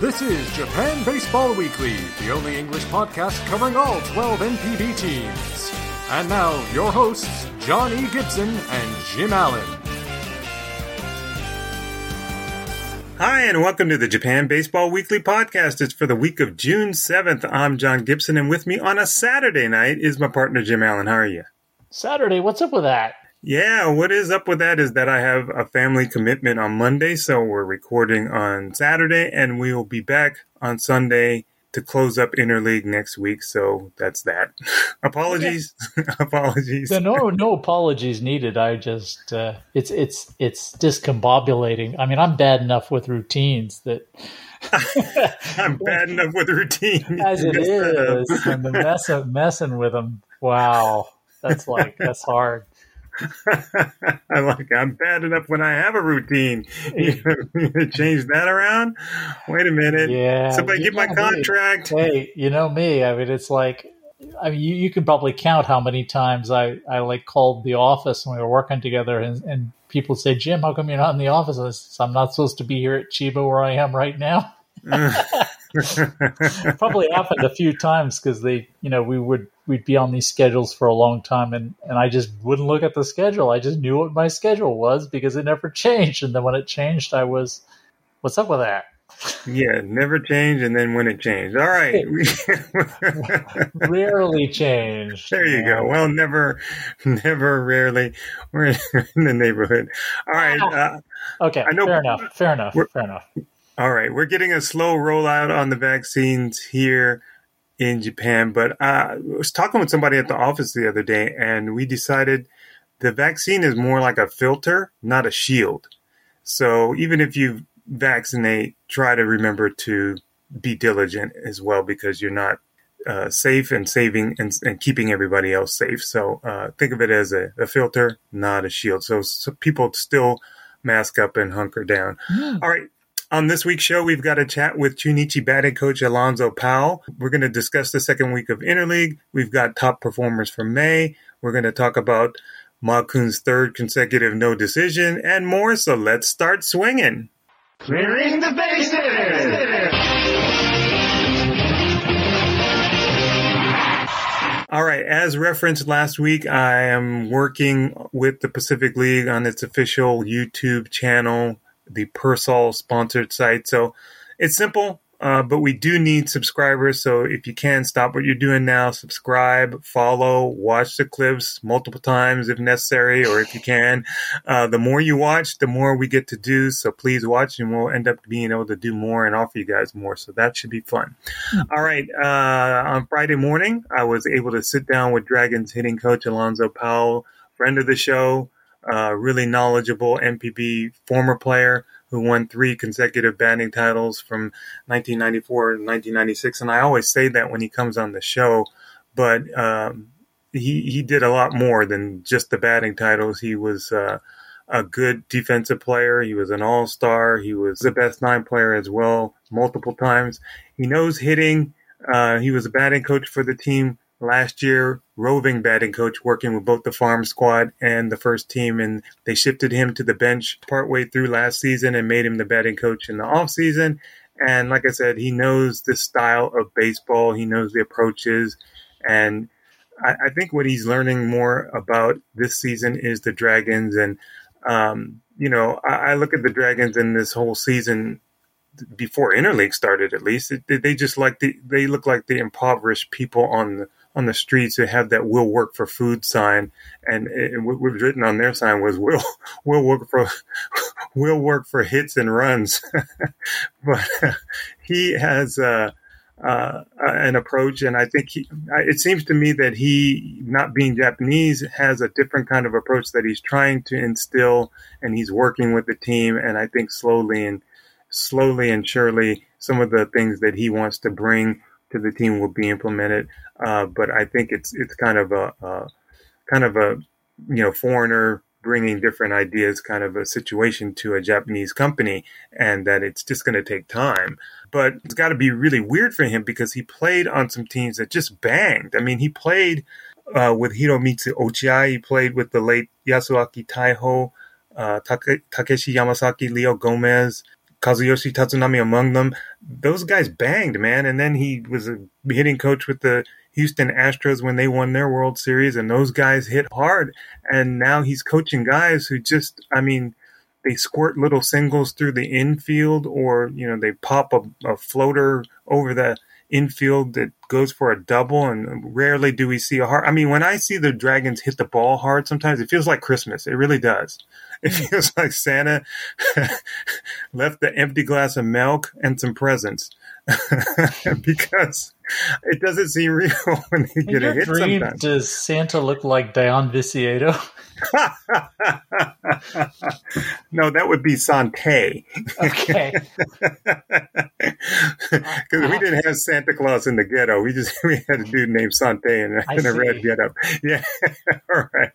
This is Japan Baseball Weekly, the only English podcast covering all 12 NPB teams. And now, your hosts, John E. Gibson and Jim Allen. Hi, and welcome to the Japan Baseball Weekly podcast. It's for the week of June 7th. I'm John Gibson, and with me on a Saturday night is my partner, Jim Allen. How are you? Saturday, what's up with that? Yeah, what is up with that is that I have a family commitment on Monday, so we're recording on Saturday, and we will be back on Sunday to close up interleague next week. So that's that. apologies, apologies. No, no apologies needed. I just uh, it's it's it's discombobulating. I mean, I'm bad enough with routines that. I'm bad enough with routine as it is, and the mess of messing with them. Wow, that's like that's hard. I'm like, I'm bad enough when I have a routine. You change that around? Wait a minute. Yeah. Somebody get my contract. Hey, you know me. I mean, it's like, I mean, you, you can probably count how many times I, I like called the office when we were working together and, and people say, Jim, how come you're not in the office? I said, I'm not supposed to be here at Chiba where I am right now. Mm. probably happened a few times because they, you know, we would we'd be on these schedules for a long time, and and I just wouldn't look at the schedule. I just knew what my schedule was because it never changed. And then when it changed, I was, what's up with that? Yeah, never changed, and then when it changed, all right. rarely changed. There you go. Well, never, never, rarely. We're in the neighborhood. All right. Uh, okay. I know, fair enough. Fair enough. Fair enough. All right, we're getting a slow rollout on the vaccines here in Japan, but I was talking with somebody at the office the other day, and we decided the vaccine is more like a filter, not a shield. So even if you vaccinate, try to remember to be diligent as well because you're not uh, safe and saving and, and, keeping everybody else safe. So uh, think of it as a, a filter, not a shield. So, so, people still mask up and hunker down. Mm. All right. On this week's show, we've got a chat with Chunichi batting coach Alonzo Powell. We're going to discuss the second week of Interleague. We've got top performers from May. We're going to talk about Ma-kun's third consecutive no decision and more. So let's start swinging. Clearing the bases. All right, as referenced last week, I am working with the Pacific League on its official YouTube channel the Persol sponsored site. So it's simple, uh, but we do need subscribers. So if you can, stop what you're doing now, subscribe, follow, watch the clips multiple times if necessary, or if you can. Uh, the more you watch, the more we get to do. So please watch, and we'll end up being able to do more and offer you guys more. So that should be fun. Mm-hmm. All right. Uh, on Friday morning, I was able to sit down with Dragons hitting coach Alonzo Powell, friend of the show uh, really knowledgeable NPB former player who won three consecutive batting titles from 1994 to 1996. And I always say that when he comes on the show, but um, he he did a lot more than just the batting titles. He was uh, a good defensive player. He was an all star. He was the best nine player as well, multiple times. He knows hitting. Uh, he was a batting coach for the team last year roving batting coach working with both the farm squad and the first team and they shifted him to the bench partway through last season and made him the batting coach in the off season and like i said he knows the style of baseball. He knows the approaches. And i, I think what he's learning more about this season is the dragons. And um, you know I, I look at the dragons in this whole season before interleague started at least. They just like the they look like the impoverished people on the on the streets who have that "We'll work for food" sign, and, and what was written on their sign was "We'll we'll work for we'll work for hits and runs." but uh, he has uh, uh, an approach, and I think he. It seems to me that he, not being Japanese, has a different kind of approach that he's trying to instill, and he's working with the team, and I think slowly and slowly and surely, some of the things that he wants to bring to the team will be implemented. Uh, but I think it's it's kind of a, a kind of a you know foreigner bringing different ideas kind of a situation to a Japanese company and that it's just going to take time. But it's got to be really weird for him because he played on some teams that just banged. I mean, he played uh, with Hiromitsu Ochiai, he played with the late Yasuaki Taiho, uh, Take- Takeshi Yamasaki, Leo Gomez, Kazuyoshi Tatsunami among them. Those guys banged, man. And then he was a hitting coach with the Houston Astros when they won their World Series, and those guys hit hard. And now he's coaching guys who just, I mean, they squirt little singles through the infield, or you know, they pop a, a floater over the infield that goes for a double, and rarely do we see a hard. I mean, when I see the Dragons hit the ball hard, sometimes it feels like Christmas. It really does. It feels like Santa left the empty glass of milk and some presents because it doesn't seem real when they get a hit. Dream, sometimes. does Santa look like Dayan Viciedo? no, that would be Sante. Okay. Because we didn't have Santa Claus in the ghetto. We just we had a dude named Sante in, in a red getup. Yeah. All right.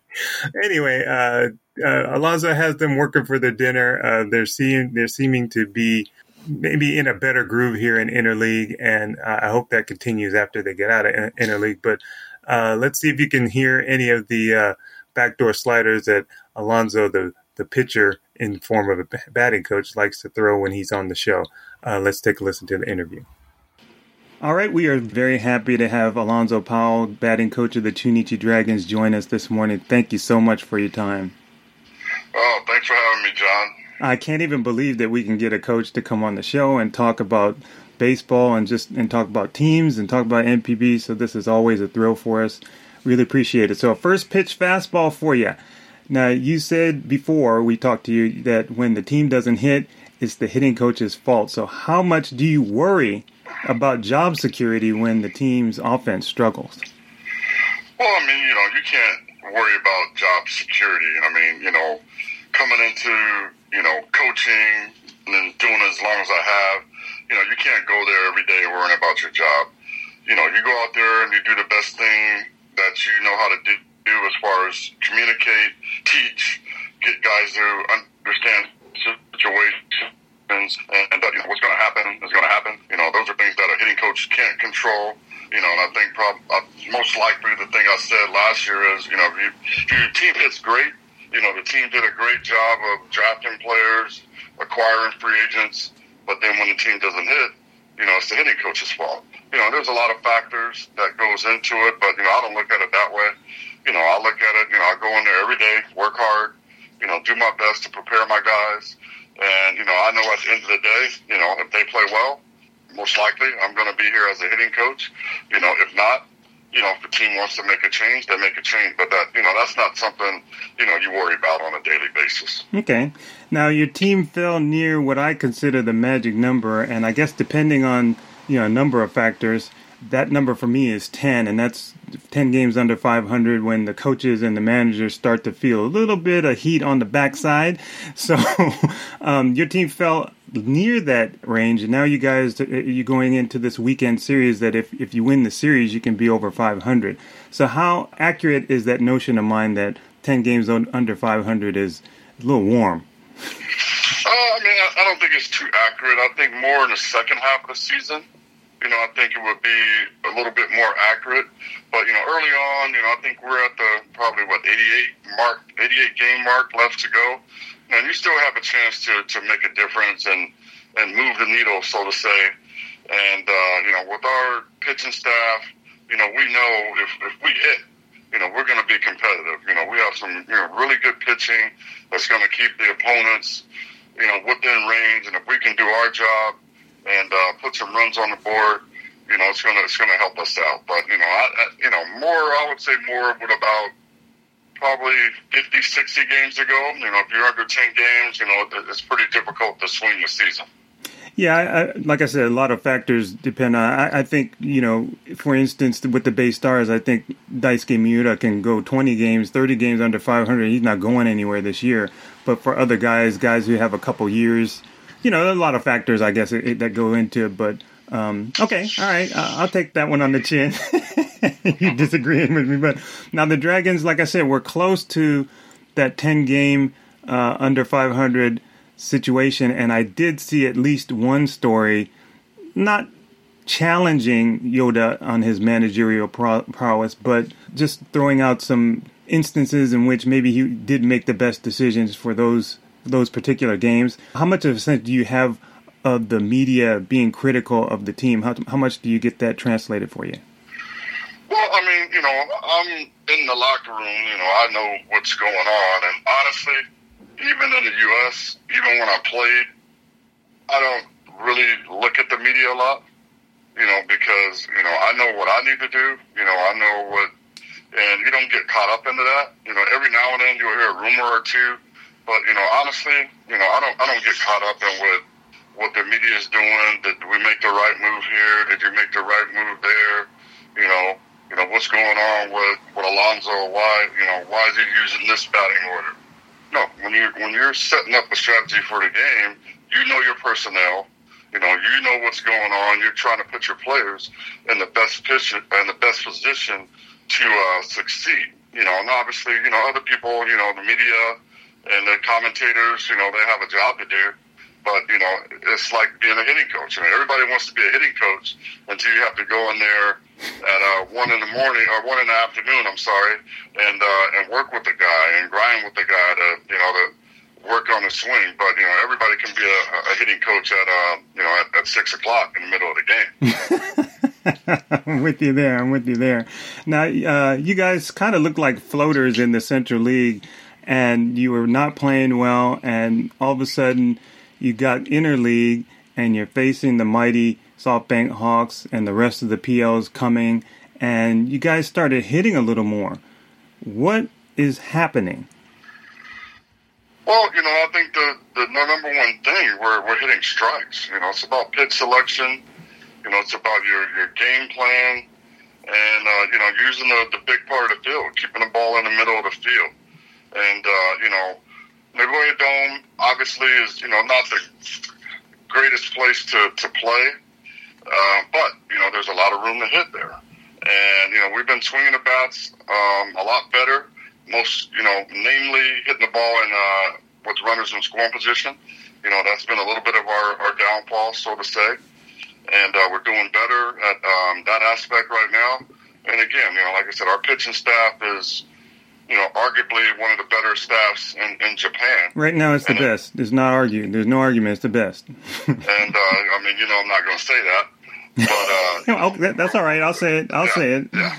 Anyway, uh, uh, Alonzo has them working for their dinner. Uh, they're seeing they're seeming to be maybe in a better groove here in interleague, and uh, I hope that continues after they get out of interleague. But uh, let's see if you can hear any of the uh, backdoor sliders that Alonzo, the the pitcher in form of a batting coach, likes to throw when he's on the show. Uh, let's take a listen to the interview. All right, we are very happy to have Alonzo Powell, batting coach of the Chunichi Dragons, join us this morning. Thank you so much for your time. Oh, thanks for having me, John. I can't even believe that we can get a coach to come on the show and talk about baseball and just and talk about teams and talk about NPB. So this is always a thrill for us. Really appreciate it. So first pitch fastball for you. Now you said before we talked to you that when the team doesn't hit, it's the hitting coach's fault. So how much do you worry about job security when the team's offense struggles? Well, I mean, you know, you can't worry about job security. I mean, you know, coming into, you know, coaching and then doing it as long as I have, you know, you can't go there every day worrying about your job. You know, you go out there and you do the best thing that you know how to do, do as far as communicate, teach, get guys to understand situations and, and uh, you know, what's going to happen is going to happen. You know, those are things that a hitting coach can't control. You know, and I think prob- uh, most likely the thing I said last year is, you know, if, you, if your team hits great, you know, the team did a great job of drafting players, acquiring free agents, but then when the team doesn't hit, you know, it's the hitting coach's fault. You know, there's a lot of factors that goes into it, but, you know, I don't look at it that way. You know, I look at it, you know, I go in there every day, work hard, you know, do my best to prepare my guys. And, you know, I know at the end of the day, you know, if they play well, most likely I'm going to be here as a hitting coach. You know, if not, you know, if the team wants to make a change, they make a change. But that, you know, that's not something, you know, you worry about on a daily basis. Okay. Now your team fell near what I consider the magic number, and I guess depending on you know a number of factors, that number for me is ten, and that's ten games under 500 when the coaches and the managers start to feel a little bit of heat on the backside. So um, your team fell near that range, and now you guys you're going into this weekend series that if if you win the series, you can be over 500. So how accurate is that notion of mine that 10 games under 500 is a little warm? Uh, I mean, I, I don't think it's too accurate. I think more in the second half of the season, you know, I think it would be a little bit more accurate. But, you know, early on, you know, I think we're at the probably, what, 88 mark, 88 game mark left to go. And you still have a chance to, to make a difference and, and move the needle, so to say. And, uh, you know, with our pitching staff, you know, we know if, if we hit, you know, we're going to be competitive. You know, we have some, you know, really good pitching that's going to keep the opponents, you know, within range. And if we can do our job and uh, put some runs on the board, you know, it's going to it's to help us out. But you know, I, I, you know, more I would say more would about probably 50, 60 games ago. You know, if you're under 10 games, you know, it's pretty difficult to swing the season. Yeah, I, I, like I said, a lot of factors depend on. I, I, think you know, for instance, with the Bay Stars, I think Daisuke Miura can go 20 games, 30 games under 500. He's not going anywhere this year. But for other guys, guys who have a couple years, you know, there's a lot of factors, I guess, it, that go into it. But um, okay, all right, uh, I'll take that one on the chin. you disagreeing with me, but now the Dragons, like I said, we're close to that 10 game uh, under 500 situation, and I did see at least one story, not challenging Yoda on his managerial prowess, but just throwing out some instances in which maybe he did make the best decisions for those those particular games. How much of a sense do you have of the media being critical of the team? How, how much do you get that translated for you? Well, I mean, you know, I'm in the locker room. You know, I know what's going on, and honestly, even in the U.S., even when I played, I don't really look at the media a lot. You know, because you know I know what I need to do. You know, I know what, and you don't get caught up into that. You know, every now and then you'll hear a rumor or two, but you know, honestly, you know, I don't I don't get caught up in what what the media is doing. Did we make the right move here? Did you make the right move there? You know, you know what's going on with with Alonzo? Why you know why is he using this batting order? No, when you when you're setting up a strategy for the game, you know your personnel. You know you know what's going on. You're trying to put your players in the best position in the best position to uh, succeed. You know, and obviously, you know other people, you know the media and the commentators, you know they have a job to do. But you know, it's like being a hitting coach. You know, everybody wants to be a hitting coach until you have to go in there at uh, one in the morning or one in the afternoon. I'm sorry, and uh, and work with the guy and grind with the guy to you know to work on the swing. But you know, everybody can be a, a hitting coach at uh, you know at, at six o'clock in the middle of the game. I'm with you there. I'm with you there. Now, uh, you guys kind of look like floaters in the Central League, and you were not playing well, and all of a sudden you got interleague and you're facing the mighty SoftBank Hawks and the rest of the PLs coming, and you guys started hitting a little more. What is happening? Well, you know, I think the, the number one thing we're we're hitting strikes. You know, it's about pitch selection. You know, it's about your your game plan, and uh, you know, using the the big part of the field, keeping the ball in the middle of the field, and uh, you know, Nagoya Dome obviously is you know not the greatest place to to play, uh, but you know there's a lot of room to hit there, and you know we've been swinging the bats um, a lot better. Most you know, namely hitting the ball in uh, with runners in scoring position. You know that's been a little bit of our, our downfall, so to say, and uh, we're doing better at um, that aspect right now. And again, you know, like I said, our pitching staff is you know, arguably one of the better staffs in, in Japan. Right now, it's the and best. There's not argue. There's no argument. It's the best. and uh, I mean, you know, I'm not going to say that, but uh, that's all right. I'll say it. I'll yeah, say it. Yeah.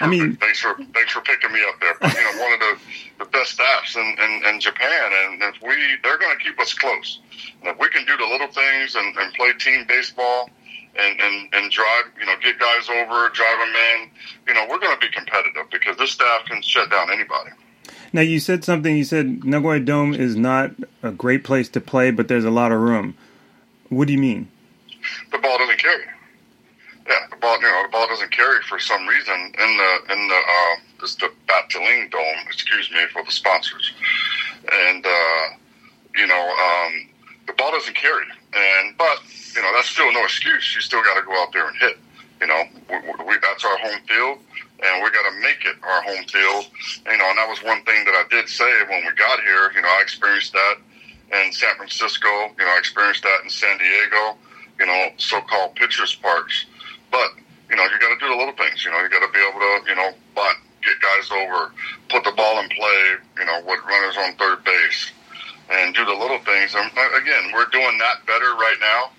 I mean, thanks for thanks for picking me up there. But, you know, one of the, the best staffs in, in, in Japan, and if we they're going to keep us close. And if we can do the little things and, and play team baseball and, and, and drive, you know, get guys over, drive them in, you know, we're going to be competitive because this staff can shut down anybody. Now, you said something. You said Nagoya Dome is not a great place to play, but there's a lot of room. What do you mean? The ball doesn't carry. Yeah, the ball, you know, the ball doesn't carry for some reason in the in the uh, this the Vantelin Dome. Excuse me for the sponsors, and uh, you know, um, the ball doesn't carry. And but you know that's still no excuse. You still got to go out there and hit. You know, we, we, that's our home field, and we got to make it our home field. You know, and that was one thing that I did say when we got here. You know, I experienced that in San Francisco. You know, I experienced that in San Diego. You know, so-called pitchers parks. But you know, you got to do the little things. You know, you got to be able to you know bunt, get guys over, put the ball in play. You know, with runners on third base and do the little things. And uh, again, we're doing that better right now,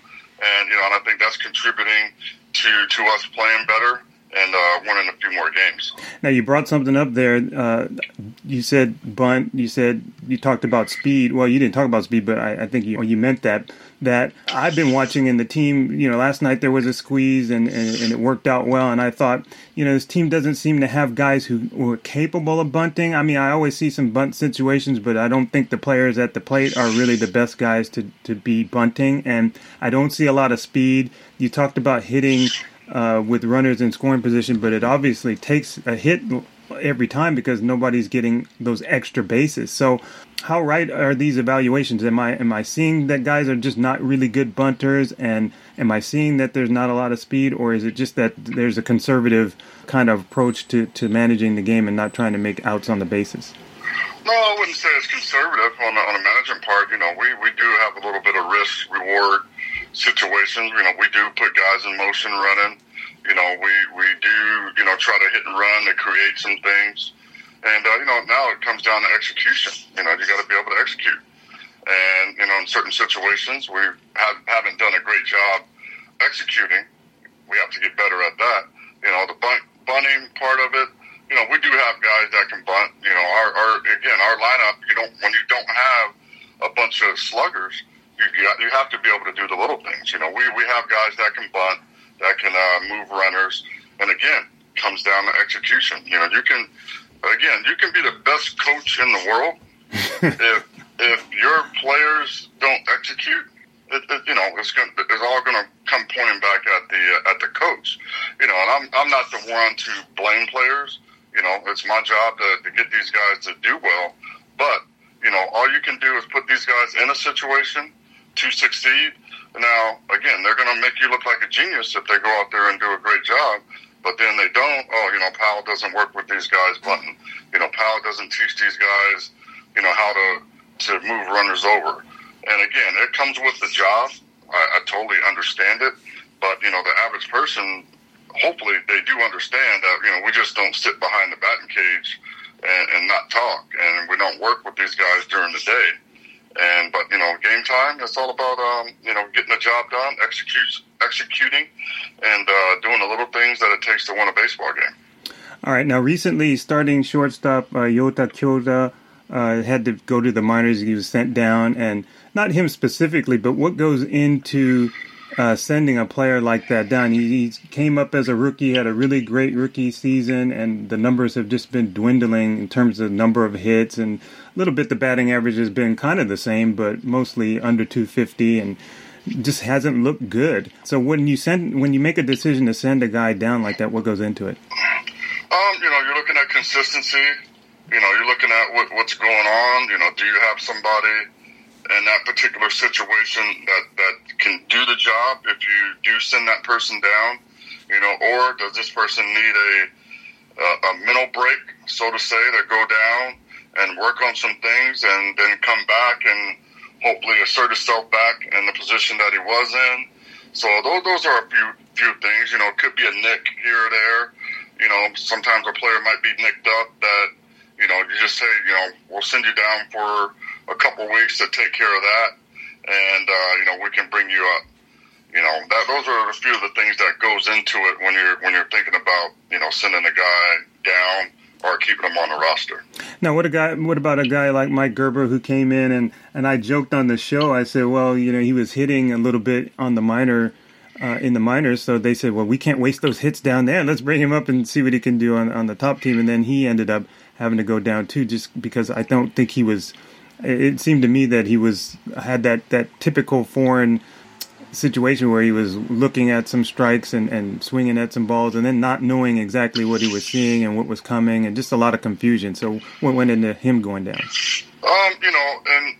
and you know, and I think that's contributing to to us playing better and uh, winning a few more games. Now you brought something up there. Uh, you said bunt. You said you talked about speed. Well, you didn't talk about speed, but I, I think you you meant that. That I've been watching in the team. You know, last night there was a squeeze and, and, and it worked out well. And I thought, you know, this team doesn't seem to have guys who were capable of bunting. I mean, I always see some bunt situations, but I don't think the players at the plate are really the best guys to to be bunting. And I don't see a lot of speed. You talked about hitting uh, with runners in scoring position, but it obviously takes a hit every time because nobody's getting those extra bases. So, how right are these evaluations? Am I am I seeing that guys are just not really good bunters, and am I seeing that there's not a lot of speed, or is it just that there's a conservative kind of approach to, to managing the game and not trying to make outs on the bases? No, I wouldn't say it's conservative on the, on the management part. You know, we, we do have a little bit of risk reward situations. You know, we do put guys in motion running. You know, we, we do, you know, try to hit and run to create some things. And, uh, you know, now it comes down to execution. You know, you got to be able to execute. And, you know, in certain situations, we have, haven't done a great job executing. We have to get better at that. You know, the bunt, bunting part of it. You know, we do have guys that can bunt. You know, our, our again, our lineup. You don't when you don't have a bunch of sluggers, you you have to be able to do the little things. You know, we we have guys that can bunt, that can uh, move runners, and again, comes down to execution. You know, you can again, you can be the best coach in the world if if your players don't execute it, it, you know, it's going it's all going to come pointing back at the uh, at the coach. You know, and I'm I'm not the one to blame players. You know, it's my job to, to get these guys to do well. But you know, all you can do is put these guys in a situation to succeed. Now, again, they're going to make you look like a genius if they go out there and do a great job. But then they don't. Oh, you know, Powell doesn't work with these guys. Button, you know, Powell doesn't teach these guys, you know, how to to move runners over. And again, it comes with the job. I, I totally understand it. But, you know, the average person, hopefully they do understand that, you know, we just don't sit behind the batting cage and, and not talk. And we don't work with these guys during the day. And, but, you know, game time, it's all about, um, you know, getting the job done, execute, executing, and uh, doing the little things that it takes to win a baseball game. All right. Now, recently, starting shortstop uh, Yota Kyoda uh, had to go to the minors. He was sent down, and not him specifically, but what goes into uh, sending a player like that down. He, he, came up as a rookie, had a really great rookie season, and the numbers have just been dwindling in terms of number of hits and little bit. The batting average has been kind of the same, but mostly under 250, and just hasn't looked good. So when you send, when you make a decision to send a guy down like that, what goes into it? Um, you know, you're looking at consistency. You know, you're looking at what, what's going on. You know, do you have somebody? in that particular situation that, that can do the job if you do send that person down, you know, or does this person need a, a, a mental break, so to say, to go down and work on some things and then come back and hopefully assert himself back in the position that he was in. So those, those are a few few things. You know, it could be a nick here or there. You know, sometimes a player might be nicked up that, you know, you just say, you know, we'll send you down for a couple weeks to take care of that, and uh, you know we can bring you up. You know that those are a few of the things that goes into it when you're when you're thinking about you know sending a guy down or keeping him on the roster. Now, what a guy! What about a guy like Mike Gerber who came in and and I joked on the show. I said, well, you know, he was hitting a little bit on the minor. Uh, in the minors, so they said, "Well, we can't waste those hits down there. Let's bring him up and see what he can do on on the top team." And then he ended up having to go down too, just because I don't think he was it seemed to me that he was had that that typical foreign situation where he was looking at some strikes and, and swinging at some balls and then not knowing exactly what he was seeing and what was coming and just a lot of confusion. So what went into him going down? Um, you know, and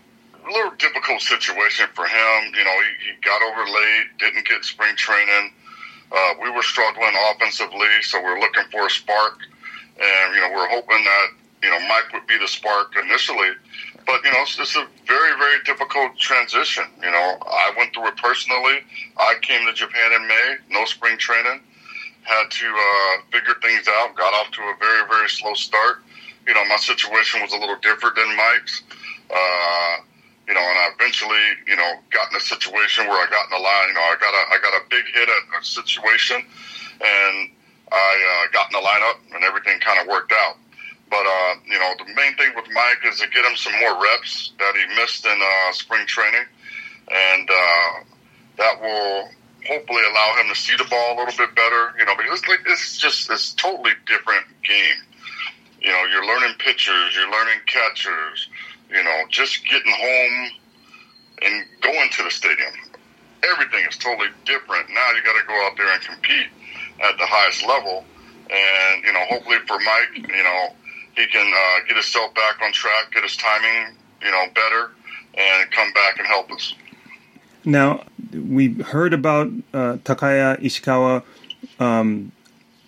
a little difficult situation for him. You know, he, he got over late, didn't get spring training. Uh, we were struggling offensively, so we are looking for a spark. And, you know, we we're hoping that, you know, Mike would be the spark initially but you know, it's, a very, very difficult transition. You know, I went through it personally. I came to Japan in May, no spring training, had to uh, figure things out. Got off to a very, very slow start. You know, my situation was a little different than Mike's. Uh, you know, and I eventually, you know, got in a situation where I got in the line. You know, I got a, I got a big hit at a situation, and I uh, got in the lineup, and everything kind of worked out. But uh, you know, the main thing with Mike is to get him some more reps that he missed in uh, spring training, and uh, that will hopefully allow him to see the ball a little bit better. You know, because it's like it's just this totally different game. You know, you're learning pitchers, you're learning catchers. You know, just getting home and going to the stadium. Everything is totally different. Now you got to go out there and compete at the highest level. And, you know, hopefully for Mike, you know, he can uh, get himself back on track, get his timing, you know, better, and come back and help us. Now, we heard about uh, Takaya Ishikawa. Um,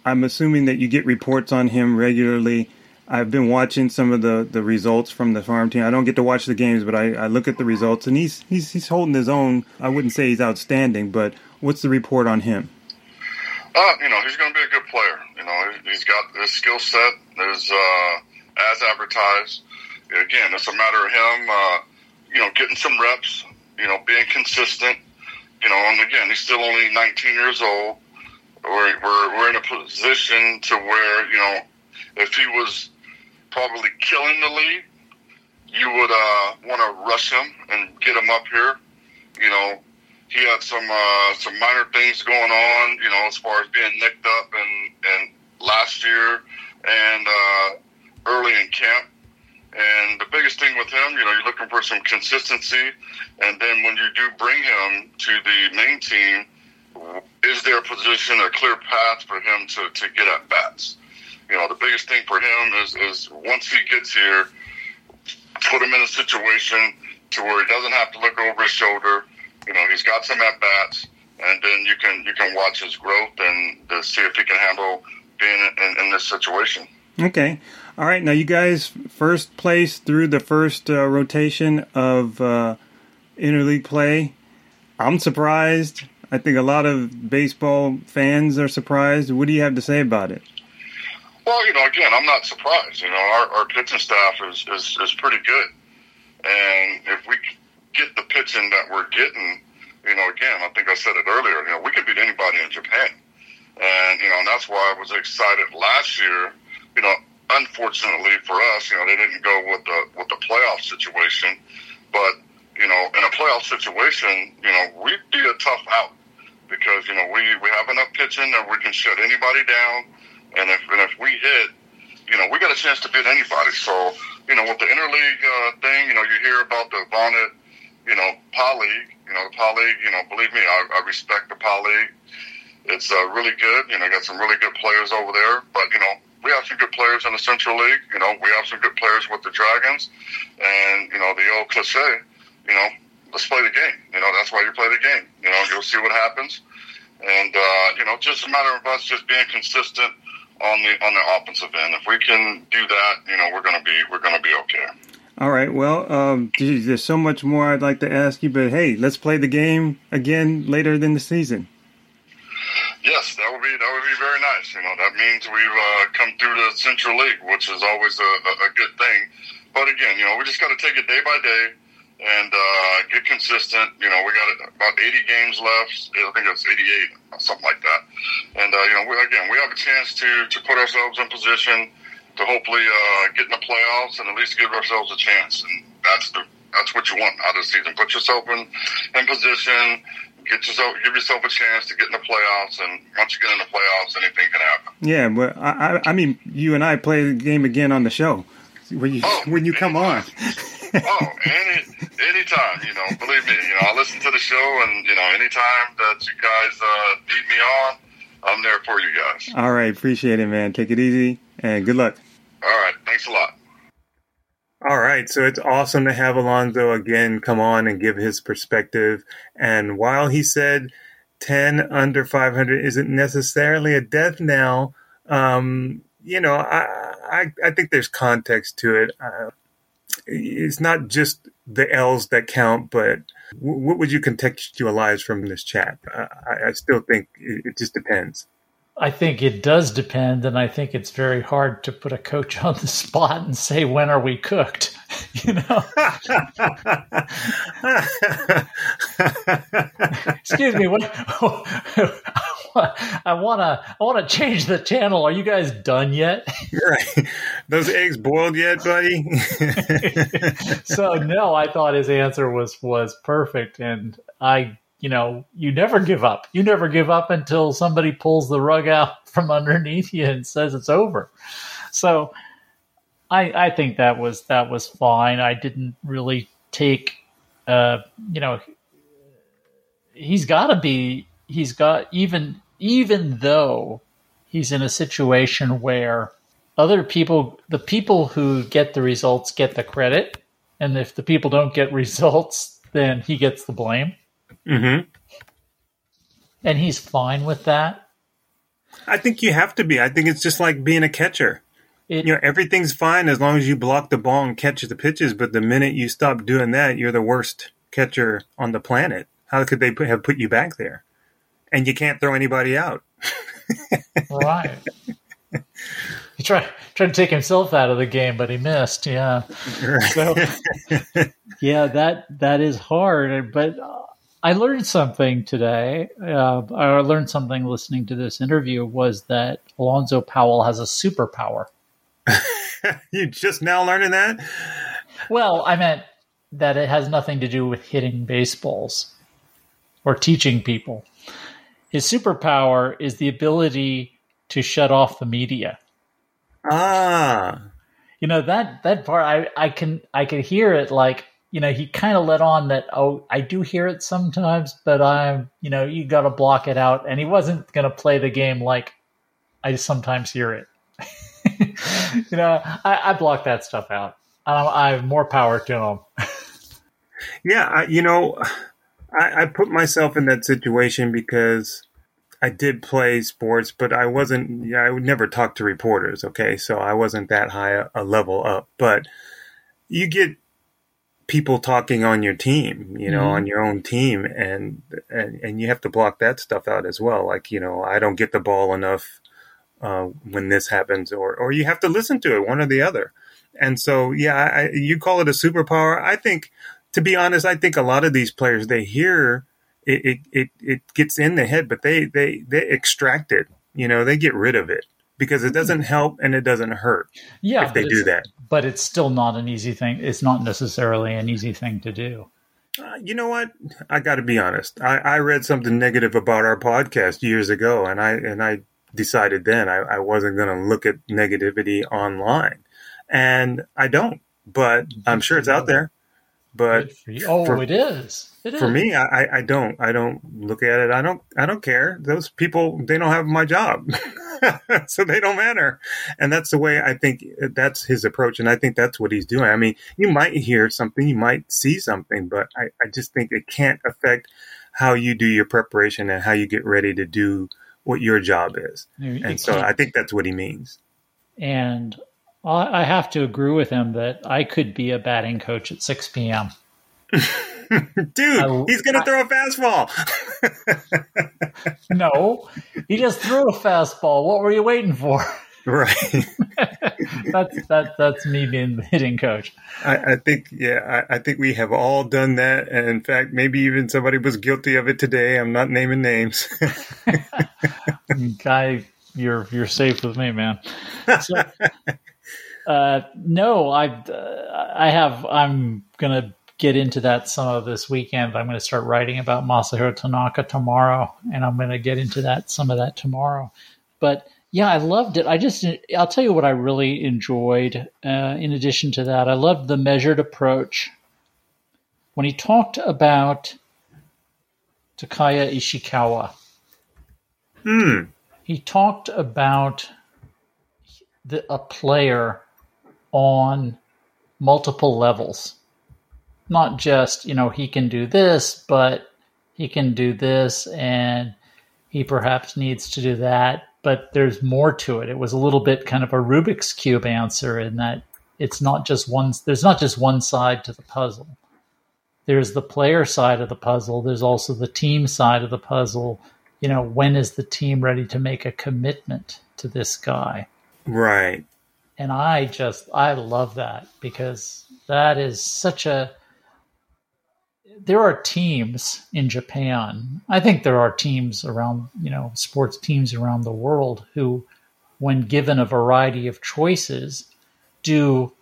I'm assuming that you get reports on him regularly. I've been watching some of the, the results from the farm team. I don't get to watch the games, but I, I look at the results, and he's he's he's holding his own. I wouldn't say he's outstanding, but what's the report on him? Uh, you know, he's going to be a good player. You know, he's got his skill set is uh, as advertised. Again, it's a matter of him, uh, you know, getting some reps, you know, being consistent, you know, and again, he's still only 19 years old. We're, we're, we're in a position to where, you know, if he was probably killing the league, you would uh, want to rush him and get him up here. You know, he had some uh, some minor things going on, you know, as far as being nicked up and, and last year and uh, early in camp. And the biggest thing with him, you know, you're looking for some consistency. And then when you do bring him to the main team, is there a position, a clear path for him to, to get at bats? You know, the biggest thing for him is, is once he gets here, put him in a situation to where he doesn't have to look over his shoulder. You know, he's got some at bats, and then you can you can watch his growth and to see if he can handle being in, in this situation. Okay. All right. Now, you guys first place through the first uh, rotation of uh, interleague play. I'm surprised. I think a lot of baseball fans are surprised. What do you have to say about it? Well, you know, again, I'm not surprised. You know, our, our pitching staff is, is, is pretty good. And if we get the pitching that we're getting, you know, again, I think I said it earlier, you know, we could beat anybody in Japan. And, you know, and that's why I was excited last year. You know, unfortunately for us, you know, they didn't go with the with the playoff situation. But, you know, in a playoff situation, you know, we'd be a tough out because, you know, we, we have enough pitching that we can shut anybody down. And if, and if we hit, you know, we got a chance to beat anybody. So, you know, with the interleague uh, thing, you know, you hear about the Bonnet, you know, League, you know, the League, you know, believe me, I, I respect the League. It's uh, really good. You know, got some really good players over there. But, you know, we have some good players in the Central League. You know, we have some good players with the Dragons. And, you know, the old cliche, you know, let's play the game. You know, that's why you play the game. You know, you'll see what happens. And, uh, you know, just a matter of us just being consistent on the on the offensive end. If we can do that, you know, we're gonna be we're gonna be okay. All right. Well, um, geez, there's so much more I'd like to ask you, but hey, let's play the game again later in the season. Yes, that would be that would be very nice. You know, that means we've uh, come through the Central League, which is always a, a, good thing. But again, you know, we just got to take it day by day and uh, get consistent. You know, we got about 80 games left. I think it's 88, something like that. And uh, you know, we, again, we have a chance to to put ourselves in position to hopefully uh, get in the playoffs and at least give ourselves a chance. And that's the that's what you want out of the season. Put yourself in in position. Get yourself, give yourself a chance to get in the playoffs, and once you get in the playoffs, anything can happen. Yeah, but I, I mean, you and I play the game again on the show when you oh, when you come on. oh, any anytime, you know, believe me, you know, I listen to the show, and you know, anytime that you guys uh, need me on, I'm there for you guys. All right, appreciate it, man. Take it easy, and good luck. All right, thanks a lot. All right, so it's awesome to have Alonzo again come on and give his perspective. And while he said 10 under 500 isn't necessarily a death knell, um, you know, I, I, I think there's context to it. Uh, it's not just the L's that count, but w- what would you contextualize from this chat? I, I still think it, it just depends. I think it does depend, and I think it's very hard to put a coach on the spot and say when are we cooked. You know. Excuse me. What? I wanna. I wanna change the channel. Are you guys done yet? right. Those eggs boiled yet, buddy? so no, I thought his answer was was perfect, and I you know, you never give up. You never give up until somebody pulls the rug out from underneath you and says it's over. So I I think that was that was fine. I didn't really take uh you know he's got to be he's got even even though he's in a situation where other people the people who get the results get the credit and if the people don't get results then he gets the blame Mm-hmm. And he's fine with that. I think you have to be. I think it's just like being a catcher. It, you know, everything's fine as long as you block the ball and catch the pitches. But the minute you stop doing that, you're the worst catcher on the planet. How could they put, have put you back there? And you can't throw anybody out. right. He tried tried to take himself out of the game, but he missed. Yeah. So, yeah, that that is hard. But I learned something today. Uh, I learned something listening to this interview was that Alonzo Powell has a superpower. you just now learning that? Well, I meant that it has nothing to do with hitting baseballs or teaching people. His superpower is the ability to shut off the media. Ah. You know that that part I I can I can hear it like you know he kind of let on that oh I do hear it sometimes but I'm you know you got to block it out and he wasn't going to play the game like I sometimes hear it. you know I, I block that stuff out. I, I have more power to him. yeah, I, you know I, I put myself in that situation because I did play sports, but I wasn't. Yeah, I would never talk to reporters. Okay, so I wasn't that high a, a level up. But you get people talking on your team, you know, mm-hmm. on your own team, and, and and you have to block that stuff out as well. Like you know, I don't get the ball enough uh, when this happens, or or you have to listen to it, one or the other. And so, yeah, I, you call it a superpower. I think, to be honest, I think a lot of these players they hear it, it, it, it gets in the head, but they, they, they extract it. You know, they get rid of it because it doesn't help and it doesn't hurt. Yeah, if they do that. But it's still not an easy thing. It's not necessarily an easy thing to do. Uh, you know what? I got to be honest. I, I read something negative about our podcast years ago, and I and I decided then I, I wasn't going to look at negativity online, and I don't. But I'm sure it's out there. But oh, for, it is. It for me, I, I don't. I don't look at it. I don't. I don't care. Those people, they don't have my job, so they don't matter. And that's the way I think. That's his approach, and I think that's what he's doing. I mean, you might hear something, you might see something, but I, I just think it can't affect how you do your preparation and how you get ready to do what your job is. and so I think that's what he means. And I have to agree with him that I could be a batting coach at 6 p.m. Dude, I, he's going to throw a fastball. no, he just threw a fastball. What were you waiting for? Right. that's that. That's me being the hitting coach. I, I think, yeah, I, I, think we have all done that, and in fact, maybe even somebody was guilty of it today. I'm not naming names. Guy, you're you're safe with me, man. So, uh, no, I uh, I have. I'm gonna get into that some of this weekend. I'm going to start writing about Masahiro Tanaka tomorrow, and I'm going to get into that some of that tomorrow. But yeah, I loved it. I just I'll tell you what I really enjoyed. Uh, in addition to that, I loved the measured approach when he talked about Takaya Ishikawa. Hmm. He talked about the, a player on multiple levels. Not just, you know, he can do this, but he can do this and he perhaps needs to do that, but there's more to it. It was a little bit kind of a Rubik's Cube answer in that it's not just one, there's not just one side to the puzzle. There's the player side of the puzzle, there's also the team side of the puzzle. You know, when is the team ready to make a commitment to this guy? Right and I just I love that because that is such a there are teams in Japan. I think there are teams around, you know, sports teams around the world who when given a variety of choices do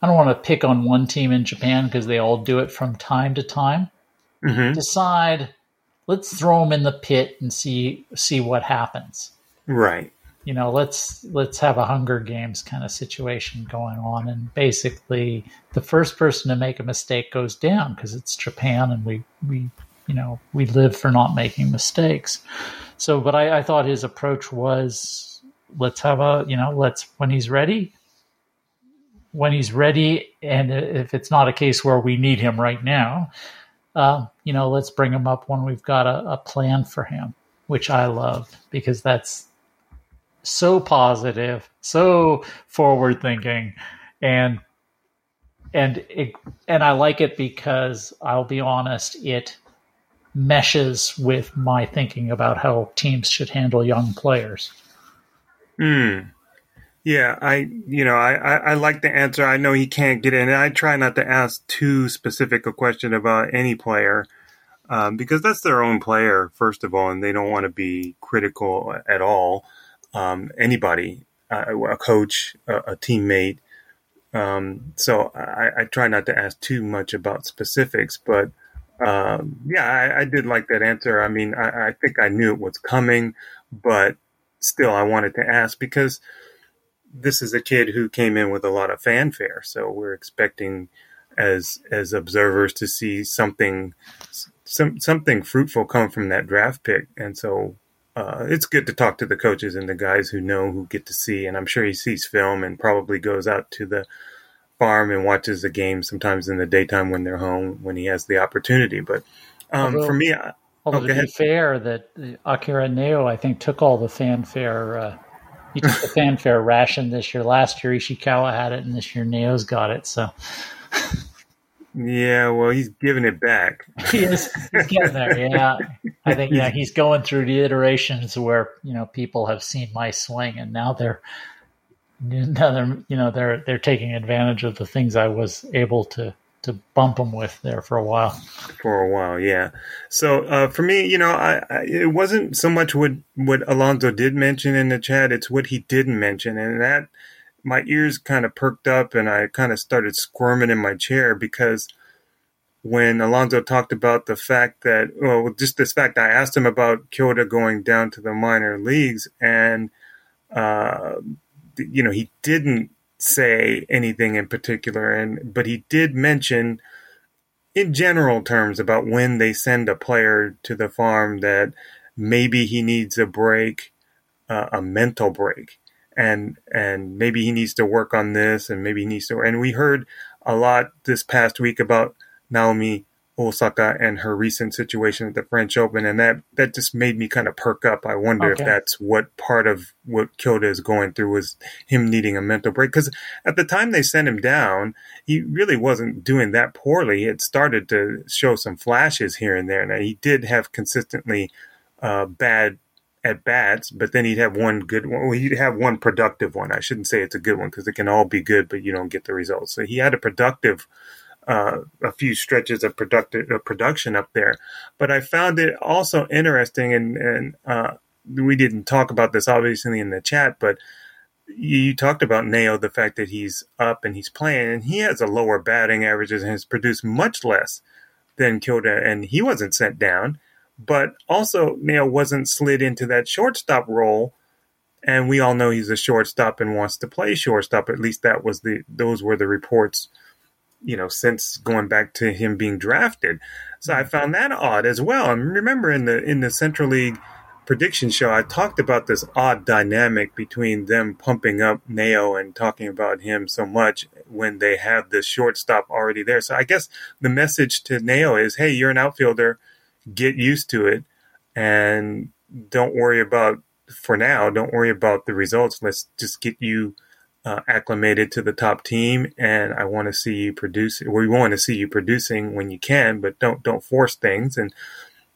I don't want to pick on one team in Japan because they all do it from time to time. Mm-hmm. Decide let's throw them in the pit and see see what happens. Right you know let's let's have a hunger games kind of situation going on. And basically the first person to make a mistake goes down because it's japan and we we you know we live for not making mistakes. So but I, I thought his approach was let's have a you know let's when he's ready when he's ready and if it's not a case where we need him right now uh, you know let's bring him up when we've got a, a plan for him which i love because that's so positive, so forward thinking, and and it, and I like it because I'll be honest, it meshes with my thinking about how teams should handle young players. Hmm. Yeah, I you know I, I, I like the answer. I know he can't get in, and I try not to ask too specific a question about any player um, because that's their own player, first of all, and they don't want to be critical at all. Um, anybody, uh, a coach, a, a teammate. Um, so I, I, try not to ask too much about specifics, but um, yeah, I, I, did like that answer. I mean, I, I think I knew it was coming, but still, I wanted to ask because this is a kid who came in with a lot of fanfare. So we're expecting as as observers to see something some something fruitful come from that draft pick. And so uh, it's good to talk to the coaches and the guys who know who get to see. And I'm sure he sees film and probably goes out to the farm and watches the game sometimes in the daytime when they're home when he has the opportunity. But um, although, for me, although oh, to be fair, that Akira Neo I think took all the fanfare. Uh, he took the fanfare ration this year. Last year Ishikawa had it, and this year Neo's got it. So. Yeah, well, he's giving it back. he is. He's getting there. Yeah, I think yeah he's going through the iterations where you know people have seen my swing, and now they're now they're you know they're they're taking advantage of the things I was able to to bump them with there for a while. For a while, yeah. So uh, for me, you know, I, I, it wasn't so much what what Alonzo did mention in the chat; it's what he didn't mention, and that my ears kind of perked up and I kind of started squirming in my chair because when Alonzo talked about the fact that, well, just this fact, I asked him about Kyoda going down to the minor leagues, and uh, you know he didn't say anything in particular, and but he did mention, in general terms, about when they send a player to the farm that maybe he needs a break, uh, a mental break and and maybe he needs to work on this and maybe he needs to and we heard a lot this past week about Naomi Osaka and her recent situation at the French Open and that that just made me kind of perk up. I wonder okay. if that's what part of what Kyoda is going through was him needing a mental break because at the time they sent him down, he really wasn't doing that poorly. Had started to show some flashes here and there. Now he did have consistently uh, bad at bats, but then he'd have one good one. Well, he'd have one productive one. I shouldn't say it's a good one because it can all be good, but you don't get the results. So he had a productive, uh, a few stretches of productive uh, production up there. But I found it also interesting, and and uh, we didn't talk about this obviously in the chat, but you talked about Neo, the fact that he's up and he's playing, and he has a lower batting averages and has produced much less than Kyoda, and he wasn't sent down but also Neo wasn't slid into that shortstop role. And we all know he's a shortstop and wants to play shortstop. At least that was the those were the reports, you know, since going back to him being drafted. So I found that odd as well. And remember in the in the Central League prediction show, I talked about this odd dynamic between them pumping up Neo and talking about him so much when they have the shortstop already there. So I guess the message to Neo is, hey, you're an outfielder get used to it and don't worry about for now don't worry about the results. Let's just get you uh, acclimated to the top team and i want to see you produce we want to see you producing when you can but don't don't force things. And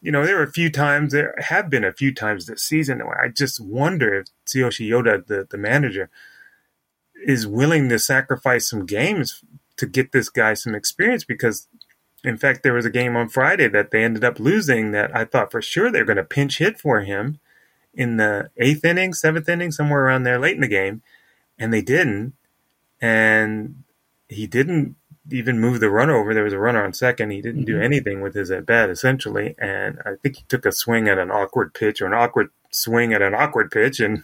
you know there are a few times there have been a few times this season where i just wonder if tsuyoshi yoda the, the manager is willing to sacrifice some games to get this guy some experience because in fact, there was a game on Friday that they ended up losing that I thought for sure they're going to pinch hit for him in the eighth inning, seventh inning, somewhere around there late in the game. And they didn't. And he didn't even move the runner over. There was a runner on second. He didn't mm-hmm. do anything with his at bat, essentially. And I think he took a swing at an awkward pitch or an awkward swing at an awkward pitch. And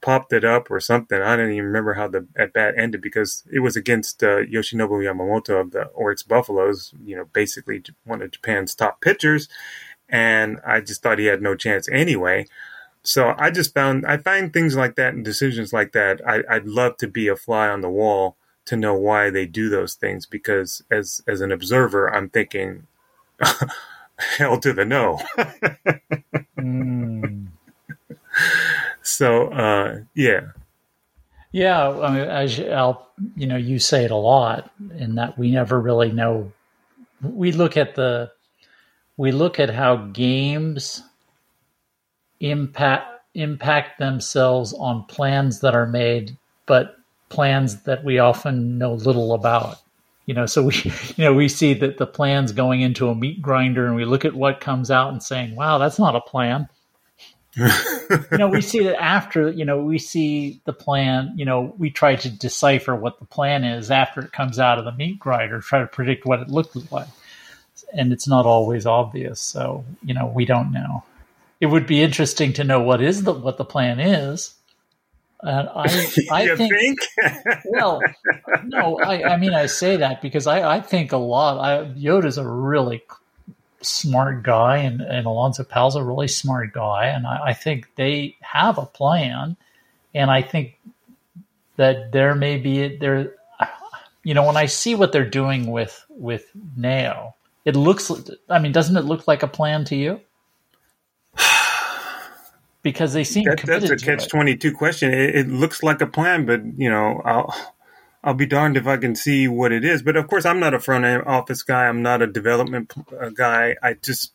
popped it up or something. I don't even remember how the at bat ended because it was against uh, Yoshinobu Yamamoto of the Orix Buffaloes, you know, basically one of Japan's top pitchers. And I just thought he had no chance anyway. So I just found, I find things like that and decisions like that. I, I'd love to be a fly on the wall to know why they do those things because as, as an observer, I'm thinking, hell to the no. mm. So uh, yeah, yeah. I mean, as I'll, you know, you say it a lot, in that we never really know. We look at the, we look at how games impact impact themselves on plans that are made, but plans that we often know little about. You know, so we, you know, we see that the plans going into a meat grinder, and we look at what comes out and saying, "Wow, that's not a plan." you know, we see that after, you know, we see the plan, you know, we try to decipher what the plan is after it comes out of the meat grinder, try to predict what it looks like. And it's not always obvious. So, you know, we don't know. It would be interesting to know what is the what the plan is. And I, I think, think? well, no, I, I mean, I say that because I, I think a lot. I, Yoda's a really smart guy, and, and Alonzo Powell's a really smart guy, and I, I think they have a plan, and I think that there may be there. You know, when I see what they're doing with with Neo, it looks. I mean, doesn't it look like a plan to you? Because they seem That, that's a to catch twenty two question. It, it looks like a plan, but you know, I'll I'll be darned if I can see what it is. But of course, I'm not a front end office guy. I'm not a development uh, guy. I just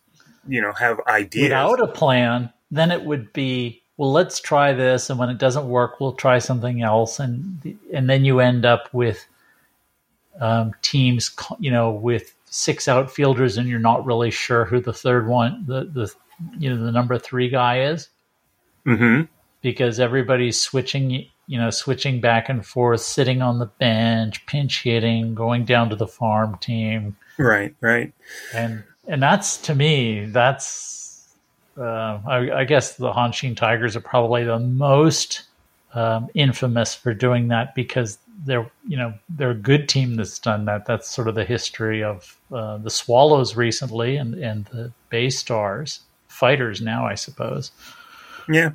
you know have ideas. Without a plan, then it would be well. Let's try this, and when it doesn't work, we'll try something else, and and then you end up with um, teams, you know, with six outfielders, and you're not really sure who the third one, the the you know the number three guy is hmm because everybody's switching, you know, switching back and forth, sitting on the bench, pinch hitting, going down to the farm team, Right, right. and and that's to me that's uh, I, I guess the Hanshin Tigers are probably the most um, infamous for doing that because they're you know they're a good team that's done that. That's sort of the history of uh, the Swallows recently and and the Bay Stars fighters now I suppose. Yeah.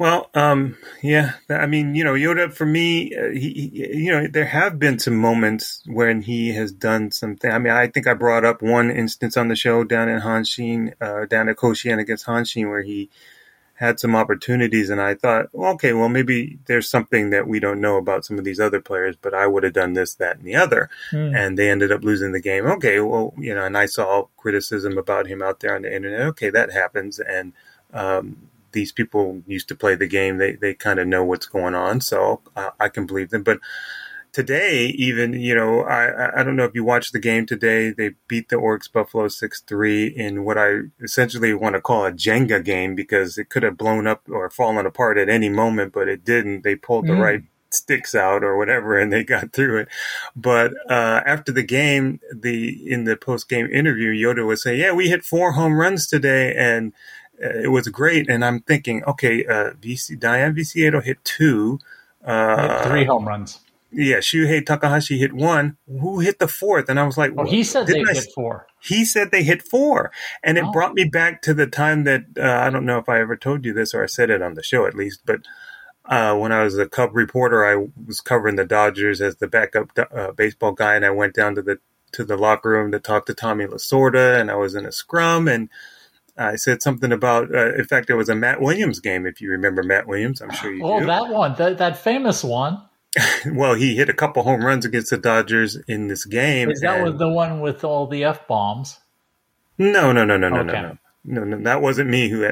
Well, um, yeah. I mean, you know, Yoda for me, uh, he, he, you know, there have been some moments when he has done something. I mean, I think I brought up one instance on the show down in Hanshin, uh, down at Koshien against Hanshin, where he had some opportunities, and I thought, well, okay, well, maybe there's something that we don't know about some of these other players, but I would have done this, that, and the other, Hmm. and they ended up losing the game. Okay, well, you know, and I saw criticism about him out there on the internet. Okay, that happens, and um, these people used to play the game. They they kind of know what's going on, so I, I can believe them. But today, even you know, I I- don't know if you watched the game today. They beat the Orix Buffalo six three in what I essentially want to call a Jenga game because it could have blown up or fallen apart at any moment, but it didn't. They pulled the Mm. right sticks out or whatever and they got through it but uh after the game the in the post game interview yoda was saying yeah we hit four home runs today and uh, it was great. And I'm thinking, okay, uh, VC Dayan Viciedo hit two. Uh, three home runs. Yeah, Shuhei Takahashi hit one. Who hit the fourth? And I was like, Well, he said they I hit four. he said they hit four and it Oh. brought me back to the time that uh, i don't know if i ever told you this or i said it on the show at least but uh, when i was a cub reporter i was covering the dodgers as the backup uh, baseball guy and i went down to the to the locker room to talk to tommy lasorda and i was in a scrum and I said something about, uh, in fact, there was a Matt Williams game, if you remember Matt Williams. I'm sure you Oh, do. that one, that, that famous one. well, he hit a couple home runs against the Dodgers in this game. Is that and- was the one with all the f bombs? No, no, no, no, no, Okay. no, no. No, no, that wasn't me who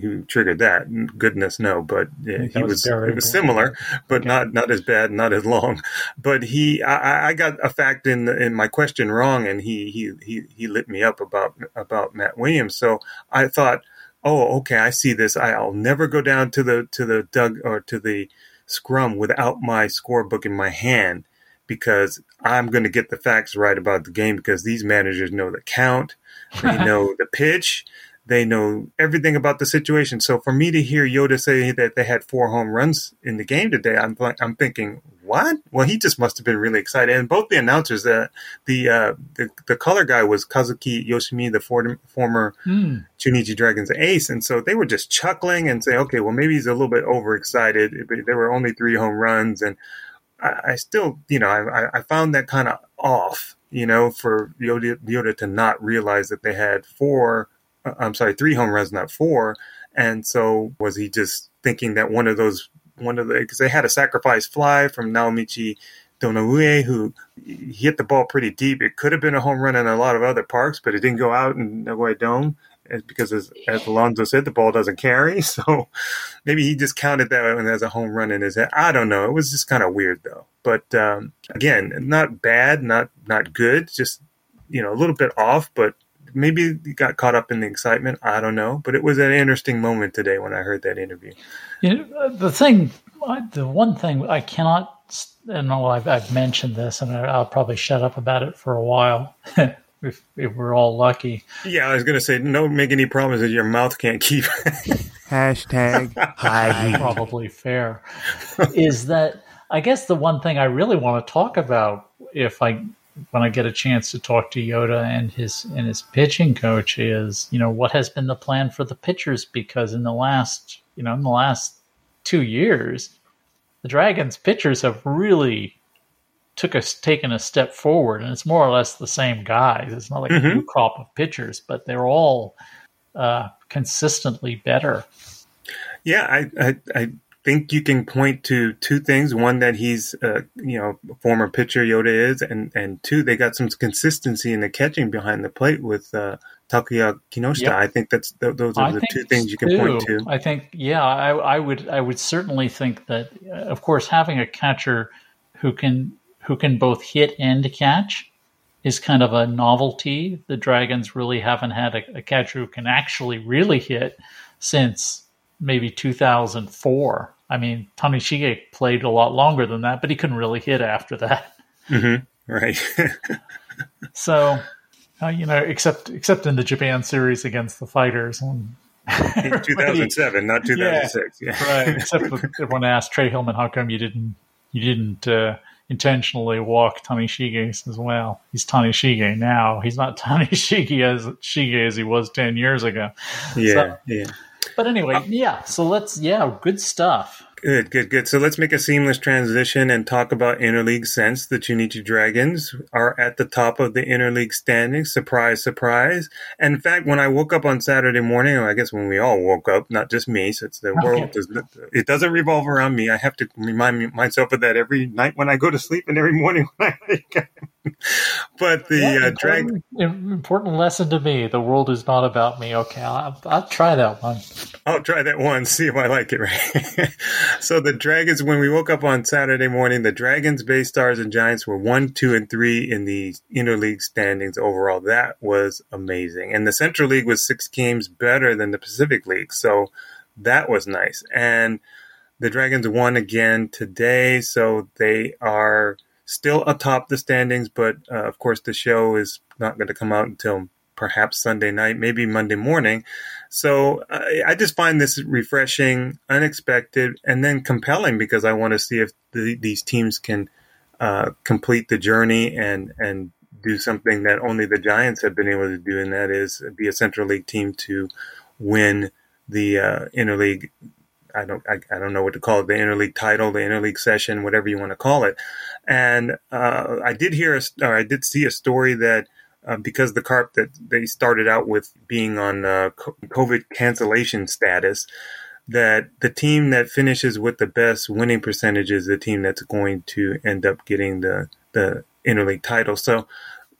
who triggered that. Goodness, no. But yeah, he was was it was similar, but not not as bad, not as long. But he, I, I- I got a fact in in my question wrong, and he he he he lit me up about about Matt Williams. So I thought, oh, okay, I see this. I, I'll never go down to the to the dug or to the scrum without my scorebook in my hand because I'm going to get the facts right about the game because these managers know the count, they know the pitch, they know everything about the situation. So for me to hear Yoda say that they had four home runs in the game today, I'm I'm thinking, what? Well, he just must have been really excited. And both the announcers, uh, the uh, the the color guy was Kazuki Yoshimi, the for- former Hmm. Chunichi Dragons ace. And so they were just chuckling and saying, okay, well, maybe he's a little bit overexcited. There were only three home runs. And I, I still, you know, I, I found that kind of off, you know, for Yoda, Yoda to not realize that they had four, uh, I'm sorry, three home runs, not four. And so was he just thinking that one of those, one of the, because they had a sacrifice fly from Naomichi Donoue, who hit the ball pretty deep. It could have been a home run in a lot of other parks, but it didn't go out in Nagoya Dome. Because as, as Alonzo said, the ball doesn't carry. So maybe he just counted that one as a home run in his head. I don't know. It was just kind of weird though. But um, again, not bad, not not good. Just you know a little bit off, but maybe he got caught up in the excitement. I don't know. But it was an interesting moment today when I heard that interview. You know, the thing, the one thing I cannot. And I've, I've mentioned this, and I'll probably shut up about it for a while. if, if we're all lucky. Yeah, I was going to say, don't make any promises your mouth can't keep. Hashtag high Probably fair. is that I guess the one thing I really want to talk about if I when I get a chance to talk to Yoda and his and his pitching coach is, you know, what has been the plan for the pitchers? Because in the last, you know, in the last two years, the Dragons pitchers have really took us taken a step forward, and it's more or less the same guys. It's not like mm-hmm. a new crop of pitchers, but they're all uh, consistently better. Yeah, I, I, I think you can point to two things: one that he's, uh, you know, former pitcher Yoda is, and and two, they got some consistency in the catching behind the plate with uh, Takuya Kinoshita. Yep. I think that's th- those are I the two things you can too. point to. I think, yeah, I, I would I would certainly think that, uh, of course, having a catcher who can who can both hit and catch is kind of a novelty. The Dragons really haven't had a, a catcher who can actually really hit since maybe 2004. I mean, Tanishige played a lot longer than that, but he couldn't really hit after that. Mm-hmm. Right. so, uh, you know, except except in the Japan series against the Fighters. in 2007, not 2006. Yeah, yeah. right. Except when I asked Trey Hillman, how come you didn't you didn't uh, intentionally walk Tanishige as well. He's Tanishige now. He's not Tanishige as Shige as he was ten years ago. Yeah, so, yeah. But anyway, yeah. So let's yeah, good stuff. Good, good, good. So let's make a seamless transition and talk about interleague sense. The Chunichi Dragons are at the top of the interleague standings. Surprise, surprise. And in fact, when I woke up on Saturday morning, I guess when we all woke up, not just me, since the world does it doesn't revolve around me. I have to remind myself of that every night when I go to sleep and every morning when I wake up. but the yeah, uh, drag important lesson to me: the world is not about me. Okay, I'll, I'll try that one. I'll try that one. See if I like it. Right. so the Dragons, when we woke up on Saturday morning, the Dragons, Bay Stars, and Giants were one, two, and three in the interleague standings overall. That was amazing, and the Central League was six games better than the Pacific League. So that was nice, and the Dragons won again today, so they are still atop the standings, but uh, of course the show is not going to come out until perhaps Sunday night, maybe Monday morning. So I, I just find this refreshing, unexpected, and then compelling because I want to see if the, these teams can uh, complete the journey and and do something that only the Giants have been able to do, and that is be a Central League team to win the uh, interleague I don't I, I, don't know what to call it the interleague title, the interleague session, whatever you want to call it. And uh, I did hear a, or I did see a story that uh, because the carp that they started out with being on uh, COVID cancellation status, that the team that finishes with the best winning percentage is the team that's going to end up getting the the interleague title. So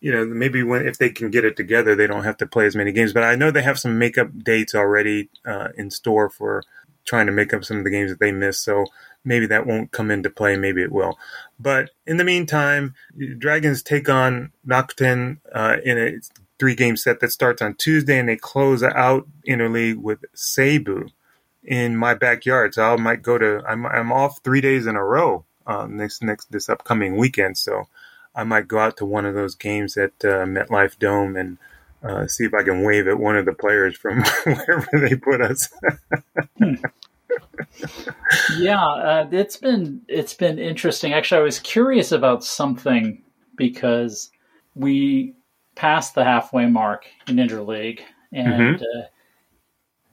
you know, maybe when if they can get it together, they don't have to play as many games. But I know they have some makeup dates already uh, in store for trying to make up some of the games that they missed. So maybe that won't come into play. Maybe it will. But in the meantime, Dragons take on Rakuten uh, in a three game set that starts on Tuesday, and they close out interleague with Seibu in my backyard. So I might go to. I'm I'm off three days in a row uh, next next this upcoming weekend. So I might go out to one of those games at uh, MetLife Dome and uh, see if I can wave at one of the players from wherever they put us. yeah, uh, it's been it's been interesting. Actually, I was curious about something because we passed the halfway mark in interleague, and mm-hmm. uh,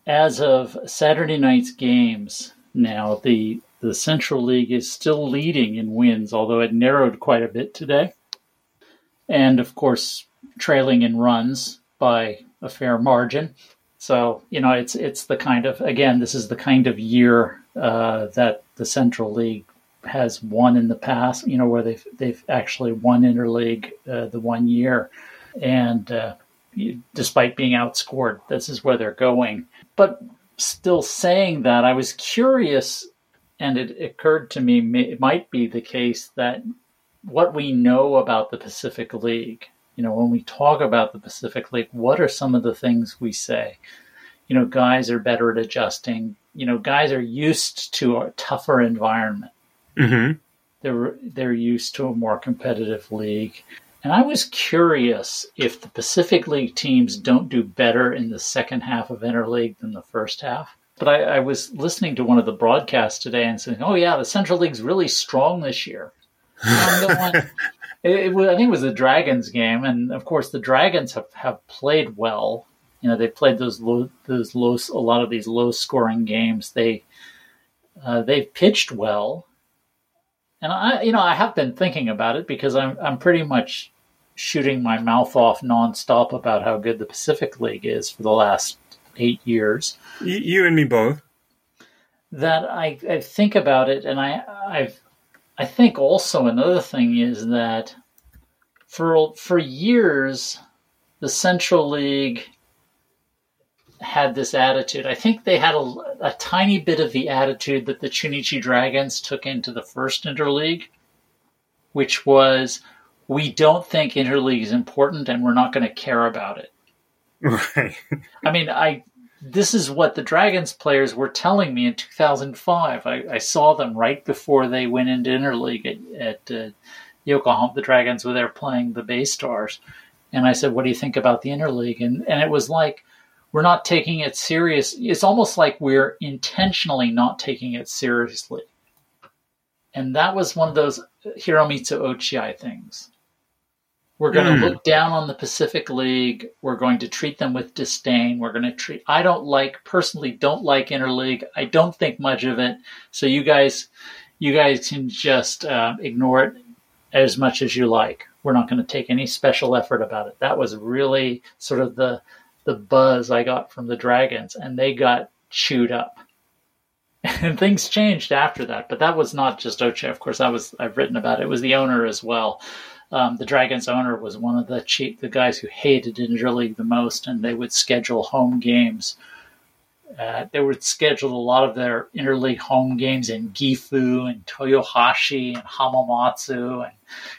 as of Saturday night's games, now the the Central League is still leading in wins, although it narrowed quite a bit today, and of course trailing in runs by a fair margin. So you know, it's it's the kind of again, this is the kind of year uh, that the Central League has won in the past. You know, where they've they've actually won interleague uh, the one year, and uh, despite being outscored. This is where they're going. But still saying that, I was curious, and it occurred to me it might be the case that what we know about the Pacific League, you know, when we talk about the Pacific League, what are some of the things we say? You know, guys are better at adjusting. You know, guys are used to a tougher environment. Mm-hmm. They're they're used to a more competitive league. And I was curious if the Pacific League teams don't do better in the second half of Interleague than the first half. But I, I was listening to one of the broadcasts today and saying, "Oh yeah, the Central League's really strong this year." Going, it, it was, I think it was the Dragons game, and of course the Dragons have, have played well. You know, they played those low, those low, a lot of these low scoring games. They uh, they've pitched well, and I, you know, I have been thinking about it because I'm I'm pretty much shooting my mouth off nonstop about how good the Pacific League is for the last eight years. You, you and me both. That I, I think about it, and I I've I think also another thing is that for for years the Central League had this attitude. I think they had a, a tiny bit of the attitude that the Chunichi Dragons took into the first interleague, which was we don't think interleague is important and we're not going to care about it. Right. I mean, I this is what the Dragons players were telling me in 2005. I, I saw them right before they went into interleague at, at uh, Yokohama. The Dragons were there playing the Bay Stars, and I said, "What do you think about the interleague?" And and it was like we're not taking it serious. It's almost like we're intentionally not taking it seriously. And that was one of those Hiromitsu Ochiai things. We're going to Mm. look down on the Pacific League. We're going to treat them with disdain. We're going to treat. I don't like personally. Don't like interleague. I don't think much of it. So you guys, you guys can just uh, ignore it as much as you like. We're not going to take any special effort about it. That was really sort of the the buzz I got from the Dragons, and they got chewed up. And things changed after that, but that was not just Oche. Of course, that was I've written about it. It was the owner as well. Um, the Dragons owner was one of the cheap, the guys who hated interleague the most, and they would schedule home games. Uh, they would schedule a lot of their interleague home games in Gifu and Toyohashi and Hamamatsu and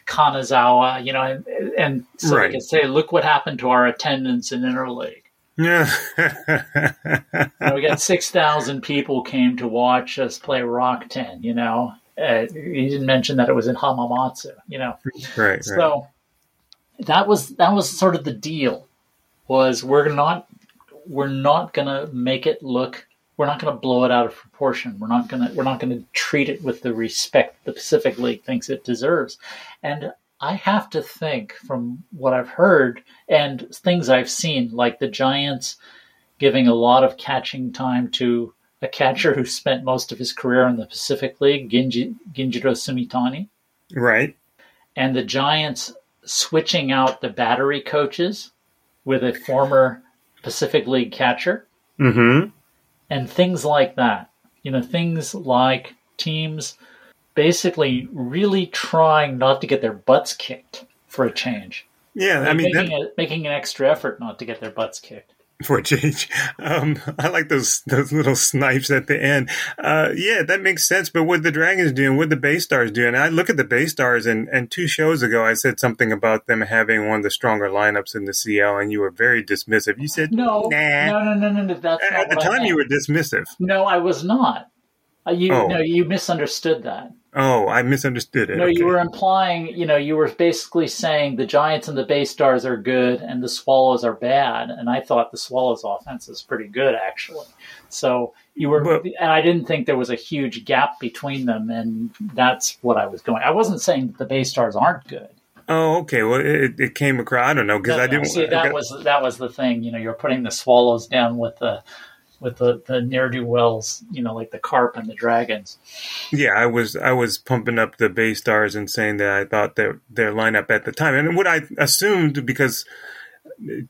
Kanazawa, you know, and, and so Right. they could say, "Look what happened to our attendance in interleague." Yeah. You know, we got six thousand people came to watch us play Rakuten. You know, uh, you didn't mention that it was in Hamamatsu. You know, right. Right. so that was that was sort of the deal. Was we're not we're not gonna make it look we're not gonna blow it out of proportion. We're not gonna we're not gonna treat it with the respect the Pacific League thinks it deserves. And I have to think from what I've heard and things I've seen, like the Giants giving a lot of catching time to a catcher who spent most of his career in the Pacific League, Ginji, Ginjiro Sumitani right. and the Giants switching out the battery coaches with a former Pacific League catcher Mm-hmm. and things like that. You know, things like teams basically really trying not to get their butts kicked for a change. Yeah. I mean, making, that, a, making an extra effort not to get their butts kicked. For a change. Um, I like those those little snipes at the end. Uh, yeah, that makes sense. But what the Dragons doing, what the Bay Stars doing? I look at the Bay Stars, and and two shows ago, I said something about them having one of the stronger lineups in the CL, and you were very dismissive. You said No, nah. no, no, no, no, no. That's not At the time, you were dismissive. No, I was not. Uh, you Oh. no, you misunderstood that. Oh, I misunderstood it. No, Okay. you were implying, you know, you were basically saying the Giants and the Bay Stars are good and the Swallows are bad, and I thought the Swallows' offense is pretty good actually. So you were, But- and I didn't think there was a huge gap between them, and that's what I was going. I wasn't saying that the Bay Stars aren't good. Oh, okay. Well, it, it came across. I don't know because No, I didn't. see that got- was that was the thing. You know, you're putting the Swallows down with the with the the ne'er do wells. You know, like the Carp and the Dragons. Yeah, I was I was pumping up the Bay Stars and saying that I thought their their lineup at the time, and what I assumed because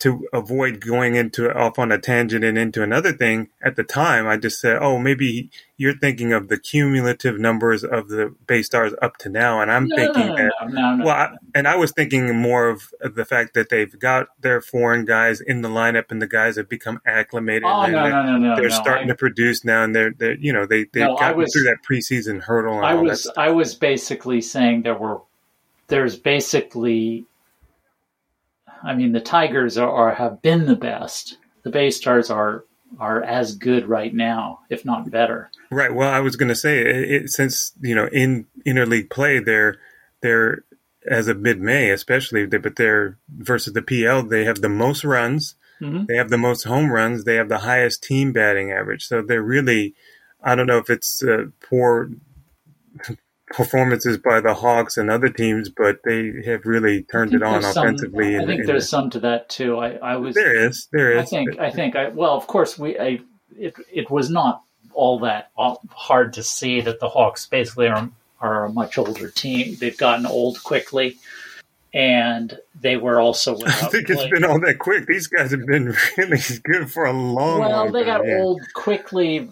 to avoid going into off on a tangent and into another thing, at the time I just said, "Oh, maybe you're thinking of the cumulative numbers of the Bay Stars up to now," and I'm No, thinking no, no, that. Well, I, and I was thinking more of the fact that they've got their foreign guys in the lineup, and the guys have become acclimated. oh and no, they're, no, no, no. they're starting I, to produce now, and they're, they're you know they they've No, gotten was- through that preseason hurdle. And I was I was basically saying there were there's basically I mean the Tigers are, are have been the best. The Bay Stars are are as good right now, if not better. Right. Well, I was going to say it, it, since you know in interleague play, they're they're as of mid May, especially, they, but they're versus the PL, they have the most runs, Mhm. they have the most home runs, they have the highest team batting average. So they're really, I don't know if it's uh, poor performances by the Hawks and other teams, but they have really turned it on There's some- offensively. I think in there's the- some to that too. I, I was there is, there is. I think I think I well, of course we I, it it was not all that hard to see that the Hawks basically are are a much older team. They've gotten old quickly, and they were also I think it's Blake. been all that quick. These guys have been really good for a long, well, long they time. got yeah. old quickly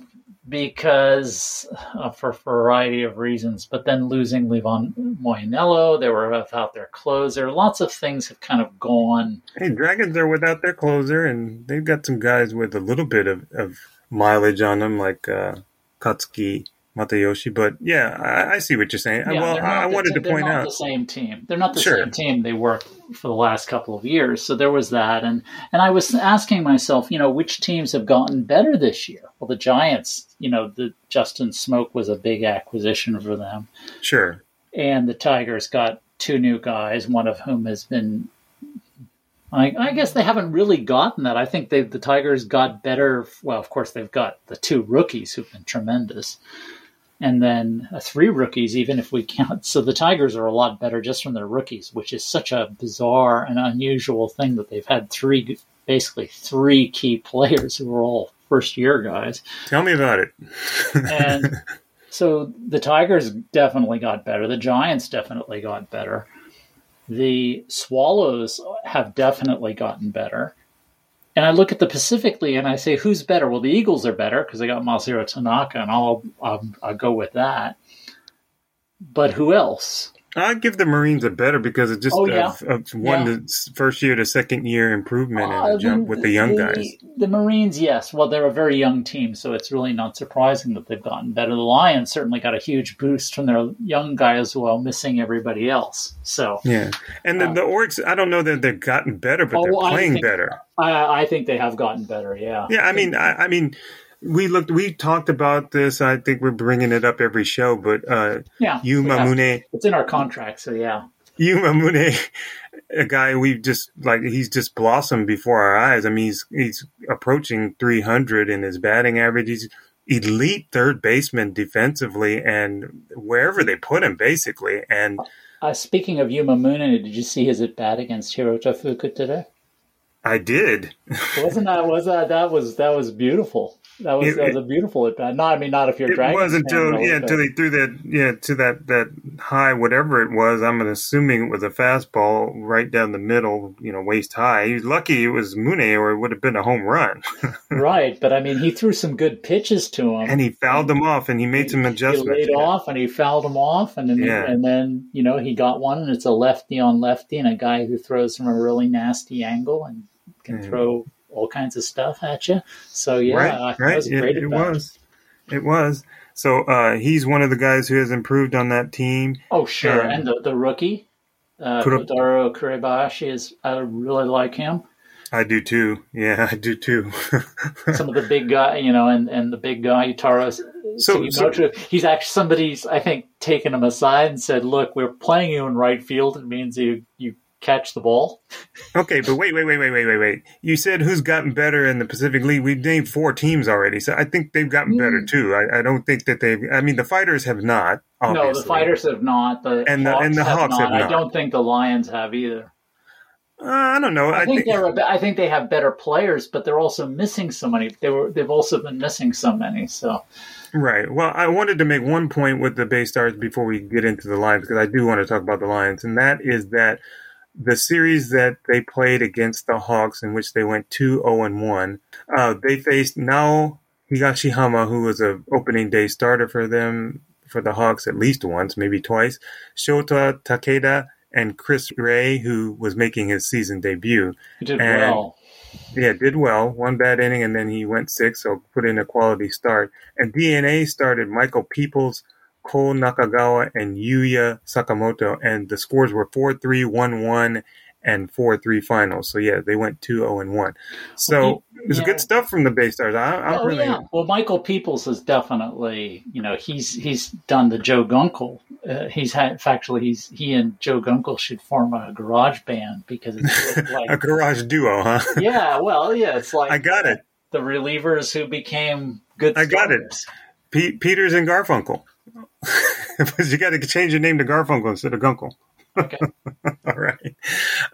because uh, for a variety of reasons. But then losing Livan Moinelo, they were without their closer. Lots of things have kind of gone. Hey, Dragons are without their closer, and they've got some guys with a little bit of, of mileage on them, like uh, Katsuki Matayoshi. But yeah, I, I see what you're saying. Yeah, well, I the- wanted to point not out. the same team. They're not the Sure. same team they were for the last couple of years. So there was that, and and I was asking myself, you know, which teams have gotten better this year? Well, the Giants, you know, the Justin Smoak was a big acquisition for them, Sure. and the Tigers got two new guys, one of whom has been. I, I guess they haven't really gotten that. I think they the Tigers got better. Well, of course, they've got the two rookies who've been tremendous and then uh, three rookies, even if we count. So the Tigers are a lot better just from their rookies, which is such a bizarre and unusual thing that they've had three, basically three key players who are all first year guys. Tell me about it. And so the Tigers definitely got better. The Giants definitely got better. The Swallows have definitely gotten better. And I look at the Pacific League and I say, who's better? Well, the Eagles are better because they got Masahiro Tanaka, and I'll, I'll, I'll go with that. But who else? I'd give the Marines a better because it just Oh, yeah. of, of one Yeah. to first year to second year improvement Uh, a jump with the young the, guys. The Marines, yes. Well, they're a very young team, so it's really not surprising that they've gotten better. The Lions certainly got a huge boost from their young guys while missing everybody else. So Yeah, and the, Uh, the Orix, I don't know that they've gotten better, but Oh, they're I playing think- better. I, I think they have gotten better. Yeah. Yeah, I mean, I, I mean, we looked, we talked about this. I think we're bringing it up every show, but uh, Yeah. Yuma Mune, It's in our contract, so yeah. Yuma Mune, a guy we've just like he's just blossomed before our eyes. I mean, he's he's approaching 300 in his batting average. He's elite third baseman defensively, and wherever they put him, basically. And Uh, speaking of Yuma Mune, did you see his at bat against Hiroto Fuku today? I did. Wasn't that was that that was that was beautiful. That was, It- that was a beautiful at bat. Not I mean not if you're It was fan, until really, yeah until they threw that yeah to that that high whatever it was. I'm assuming it was a fastball right down the middle, you know, waist high. He was lucky it was Mune, or it would have been a home run. right, but I mean he threw some good pitches to him. and he fouled them off, and he made some He adjustments. laid off and he fouled him off, and then Yeah. and then you know he got one, and it's a lefty on lefty, and a guy who throws from a really nasty angle and can Yeah. throw all kinds of stuff at you. So yeah, right, right. it was a It, great it was, it was. So uh, he's one of the guys who has improved on that team. Oh sure, Um, and the the rookie, uh, Kotaro Kurebayashi is I really like him. I do too. Yeah, I do too. Some of the big guy, you know, and, and the big guy Taro So- so- he's actually somebody's I think taken him aside and said, "Look, we're playing you in right field. It means you you catch the ball." Okay, but wait, wait, wait, wait, wait, wait, wait. You said who's gotten better in the Pacific League? We've named four teams already, so I think they've gotten better Mm. too. I, I don't think that they've. I mean, the fighters have not. Obviously. No, the fighters have not. The And the- Hawks and the have, Hawks not. have I don't think the Lions have either. Uh, I don't know. I, think, they're. A, be- I think they have better players, but they're also missing so many. They were. They've also been missing so many. So right. Well, I wanted to make one point with the Bay Stars before we get into the Lions because I do want to talk about the Lions, and that is that the series that they played against the Hawks, in which they went 2 0 1, uh, they faced Nao Higashihama, who was an opening day starter for them, for the Hawks at least once, maybe twice, Shota Takeda, and Chris Ray, who was making his season debut. He did And- well. Yeah, did well. One bad inning, and then he went six, so put in a quality start. And DeNA started Michael Peoples, Cole Nakagawa, and Yuya Sakamoto, and the scores were 4 3, 1 1, and 4 3 finals. So, yeah, they went 2 0 and 1. So, it was yeah. good stuff from the Bay Stars. I, I'm Oh really. yeah. Well, Michael Peoples is definitely, you know, he's he's done the Joe Gunkel. Uh, he's had factually he's he and Joe Gunkel should form a garage band because it's like. A garage duo, huh? yeah, well, yeah, it's like I got it. the relievers who became good. I got it. Pe- Peters and Garfunkel. but you got to change your name to Garfunkel instead of Gunkel. Okay. All right.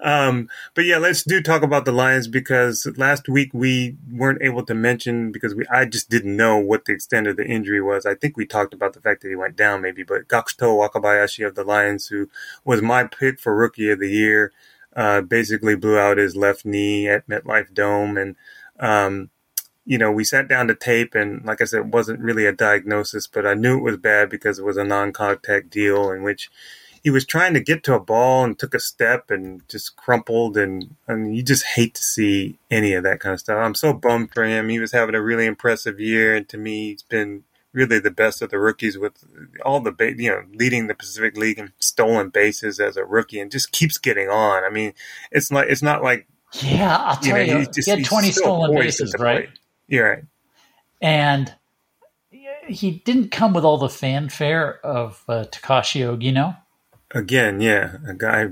Um, but yeah, let's do talk about the Lions because last week we weren't able to mention because we I just didn't know what the extent of the injury was. I think we talked about the fact that he went down maybe, but Gakuto Wakabayashi of the Lions, who was my pick for rookie of the year, uh, basically blew out his left knee at MetLife Dome and um, you know, we sat down to tape, and like I said, it wasn't really a diagnosis, but I knew it was bad because it was a non-contact deal in which he was trying to get to a ball and took a step and just crumpled, and and you just hate to see any of that kind of stuff. I'm so bummed for him. He was having a really impressive year, and to me, he's been really the best of the rookies with all the ba- you know leading the Pacific League in stolen bases as a rookie, and just keeps getting on. I mean, it's like it's not like Yeah, I'll you tell know you, just he had twenty stolen bases, right? plate. You're right. And he didn't come with all the fanfare of uh, Takashi Ogino. Again, yeah, a guy.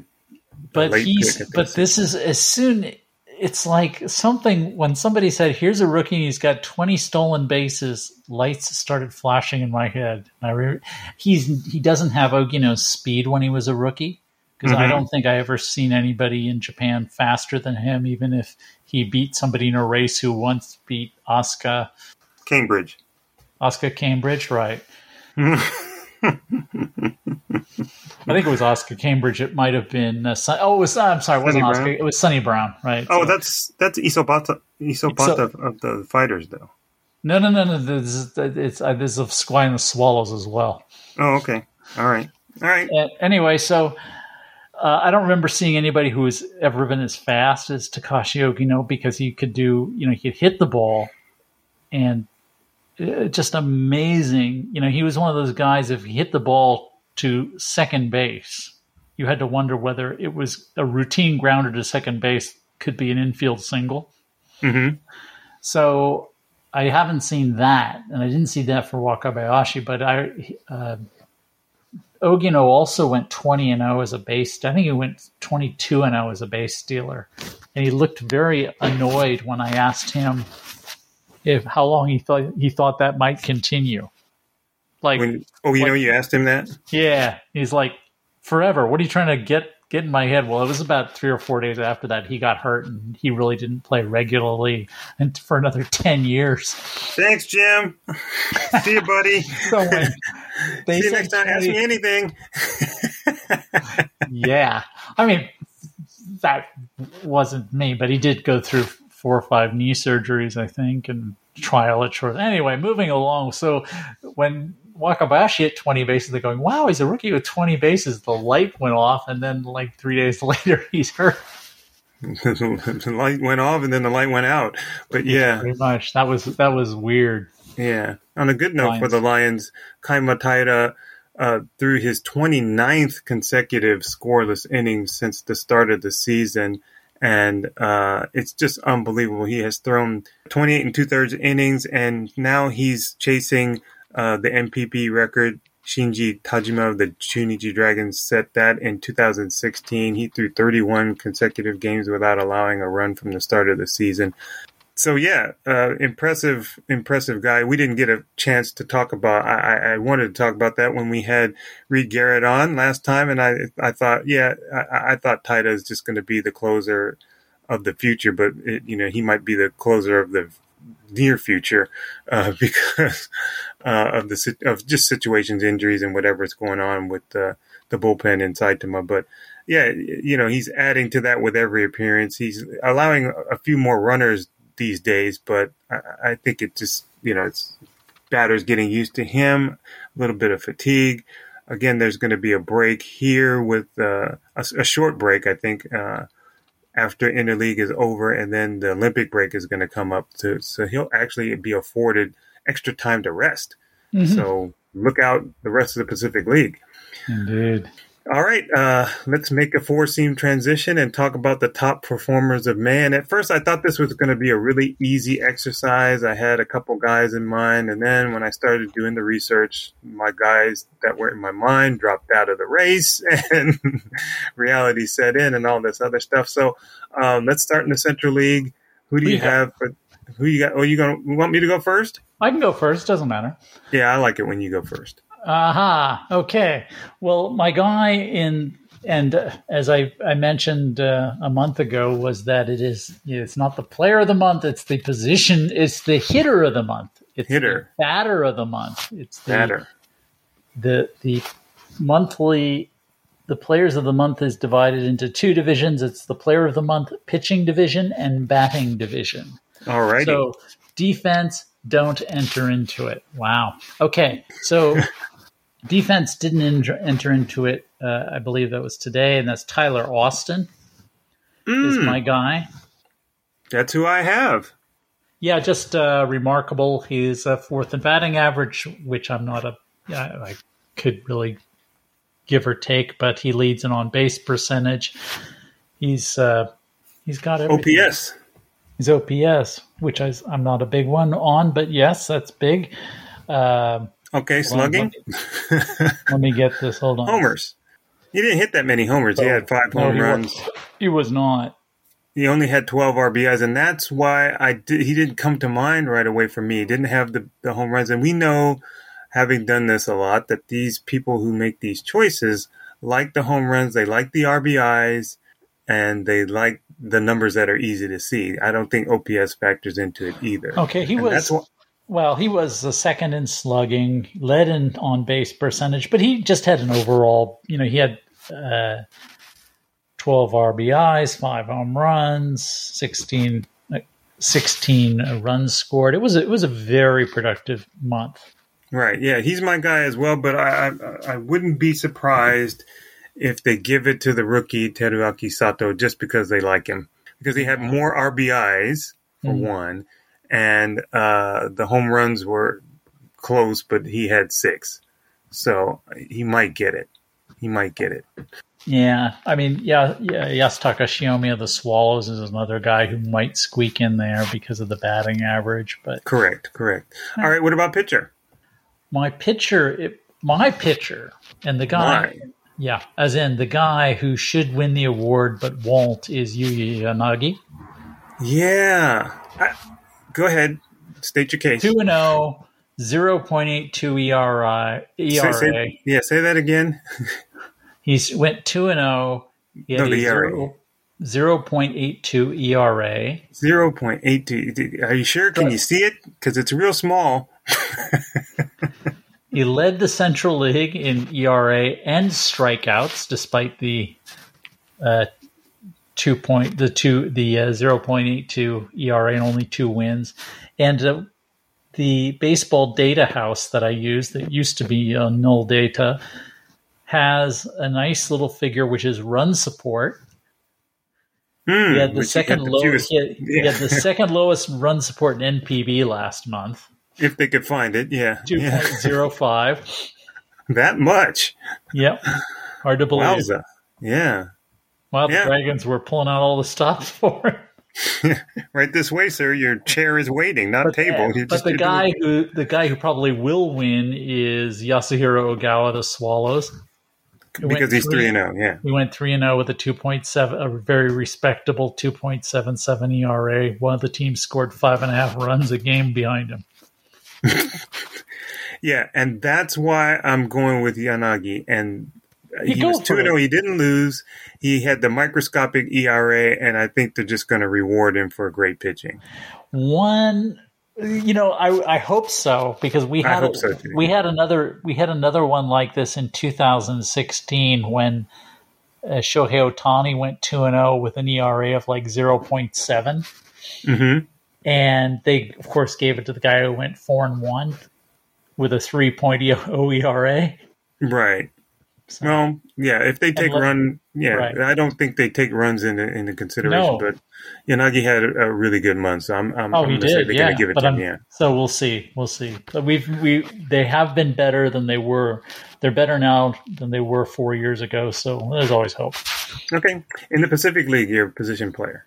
but late he's but this is as soon it's like something when somebody said here's a rookie and he's got 20 stolen bases lights started flashing in my head I re- he's he doesn't have Ogino's speed when he was a rookie because I Mhm. don't think I ever seen anybody in Japan faster than him even if he beat somebody in a race who once beat Oscar Cambridge. Oscar Cambridge right I think it was Oscar Cambridge. It might have been. Uh, Sun- oh, it was. I'm sorry, it wasn't Sonny Oscar. Brown? It was Sunny Brown, right? Oh, So- that's that's Isobata Isobata So- of, of the fighters, though. no, no, no, no. This is, it's uh, this is of Squire and the Swallows as well. Oh, okay. All right. All right. Uh, anyway, so uh, I don't remember seeing anybody who has ever been as fast as Takashi Ogino because he could do. You know, he could hit the ball, and uh, just amazing. You know, he was one of those guys. If he hit the ball to second base, you had to wonder whether it was a routine grounder to second base could be an infield single. hmm So I haven't seen that, and I didn't see that for Wakabayashi. But I, uh, Ogino also went twenty and zero as a base. I think he went twenty two and zero as a base stealer, and he looked very annoyed when I asked him if how long he thought he thought that might continue. Like, When oh, you know, you asked him that. yeah, he's like forever. What are you trying to get get in my head? Well, it was about three or four days after that he got hurt, and he really didn't play regularly, and for another ten years. Thanks, Jim. See you, buddy. So See you next time. Ask me anything. yeah, I mean that wasn't me, but he did go through four or five knee surgeries, I think, and trial at short. Anyway, moving along. So when Wakabashi hit 20 bases, they're going, wow, he's a rookie with 20 bases. The light went off, and then like three days later, he's hurt. the light went off and then the light went out. But yeah, Pretty much. That was that was weird. yeah. On a good note for the Lions, Kaima Taira uh, threw his 29th consecutive scoreless inning since the start of the season. And uh, it's just unbelievable. He has thrown 28 and two thirds innings, and now he's chasing uh, the NPB record. Shinji Tajima of the Chunichi Dragons set that in 2016. He threw 31 consecutive games without allowing a run from the start of the season. So yeah, uh, impressive, impressive guy. We didn't get a chance to talk about. I, I- wanted to talk about that when we had Reed Garrett on last time, and I, I thought, yeah, I, I thought Taira is just going to be the closer of the future, but it, you know, he might be the closer of the near future uh, because uh, of the of just situations, injuries, and whatever's going on with the the bullpen in Saitama. But yeah, you know, he's adding to that with every appearance. He's allowing a few more runners these days, but I, I think it just, you know, it's batters getting used to him, a little bit of fatigue. Again, there's going to be a break here with uh, a, a, short break, I think, uh, after interleague is over, and then the Olympic break is going to come up. To, so he'll actually be afforded extra time to rest. Mm-hmm. So look out the rest of the Pacific League. Indeed. All right, uh, let's make a four seam transition and talk about the top performers of man. At first, I thought this was going to be a really easy exercise. I had a couple guys in mind, and then when I started doing the research, my guys that were in my mind dropped out of the race, and reality set in, and all this other stuff. So um, let's start in the Central League. Who do you have? For, who you got? Oh, you going? to Want me to go first? I can go first. Doesn't matter. Yeah, I like it when you go first. Aha. Okay. Well, my guy in and uh, as I, I mentioned uh, a month ago was that it is it's not the player of the month it's the position it's the hitter of the month. It's hitter. the batter of the month. It's the batter. The the monthly the players of the month is divided into two divisions. It's the player of the month pitching division and batting division. All right so defense don't enter into it. Wow. Okay so defense didn't enter into it. Uh, I believe that was today, and that's Tyler Austin mm. is my guy. That's who I have. Yeah, just uh, remarkable. He's a fourth in batting average, which I'm not a. I could really give or take, but he leads in on base percentage. He's uh, he's got everything. OPS. He's OPS, which I, am not a big one on, but yes, that's big. Uh, Okay, slugging. let, me, let, me, get this. Hold on. Homers. He didn't hit that many homers. He had five home he runs. Was, he was not. He only had 12 RBIs, and that's why I did, he didn't come to mind right away for me. He didn't have the, the home runs. And we know, having done this a lot, that these people who make these choices like the home runs, they like the RBIs, and they like the numbers that are easy to see. I don't think OPS factors into it either. Okay, he and was. Well, he was the second in slugging, led in on base percentage, but he just had an overall, you know, he had uh, 12 RBIs, five home runs, 16, 16 runs scored. It was a, it was a very productive month. Right. Yeah, he's my guy as well, but I I, I wouldn't be surprised if they give it to the rookie Teruaki Sato just because they like him because he had more RBIs for mm-hmm. one and uh, the home runs were close, but he had six, so he might get it. He might get it. Yeah, I mean, yeah, yeah. Yasutaka Shiomi of the Swallows is another guy who might squeak in there because of the batting average. But correct, correct. All right, what about pitcher? My pitcher, it, my pitcher, and the guy. Yeah, as in the guy who should win the award but won't is Yuya Yanagi. Yeah, I, Go ahead. State your case. 2 and 0, 0.82 ERA. ERA. Say, say, yeah, say that again. he went 2 and 0. He no, the ERA. 0.82 ERA. 0.82. Are you sure? Can but, you see it? Because it's real small. he led the Central League in ERA and strikeouts, despite the uh, two point the two the uh, zero point eight two ERA and only two wins, and uh, the baseball data house that I use that used to be uh, null data has a nice little figure which is run support. Mm, he had the second lowest. He, had, yeah. he had the second lowest run support in NPB last month. If they could find it, yeah, two point zero five. That much. Yep. Hard to believe. Wowza. Yeah. Well, the yeah. dragons were pulling out all the stops for it. right this way, sir. Your chair is waiting, not but, table. You but the guy who the guy who probably will win is Yasuhiro Ogawa, the Swallows. because he's three and zero. Oh, yeah, we went three and zero oh with a two point seven, a very respectable two point seven seven ERA. One of the teams scored five and a half runs a game behind him. yeah, and that's why I'm going with Yanagi. And he was two zero. He didn't lose. He had the microscopic ERA, and I think they're just going to reward him for great pitching. One, you know, I I hope so because we had a, so we had another we had another one like this in 2016 when uh, Shohei Ohtani went 2 and 0 with an ERA of like 0.7. Mm-hmm. And they, of course, gave it to the guy who went 4 and 1 with a 3.0 ERA. Right. So, Well, yeah. If they take let- run, yeah, Right. I don't think they take runs into into consideration. No. But Yanagi had a, really good month, so I'm I'm, oh, I'm he did. they're Yeah. gonna give it to him. I'm, Yeah. So we'll see. We'll see. But we've, we, they have been better than they were. They're better now than they were four years ago. So there's always hope. Okay. In the Pacific League, your position player.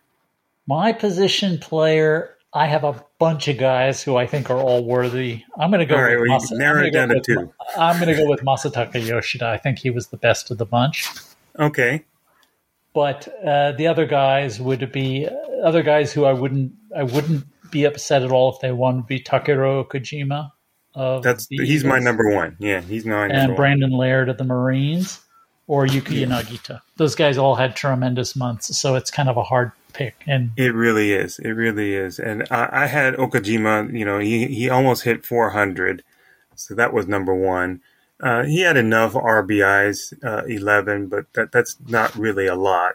My position player, I have a bunch of guys who I think are all worthy. I'm going to go. All right, with well, narrow it down to two. I'm going to go with Masataka Yoshida. I think he was the best of the bunch. Okay. But uh, the other guys would be other guys who I wouldn't I wouldn't be upset at all if they won would be Takero Okajima of That's he's my number one. Yeah, he's my and one. Brandon Laird of the Marines or Yuki Yanagita. Those guys all had tremendous months, so it's kind of a hard pick. And It really is. It really is. And I, I had Okajima. You know, he he almost hit 400, so that was number one. Uh, he had enough RBIs, uh, 11, but that that's not really a lot.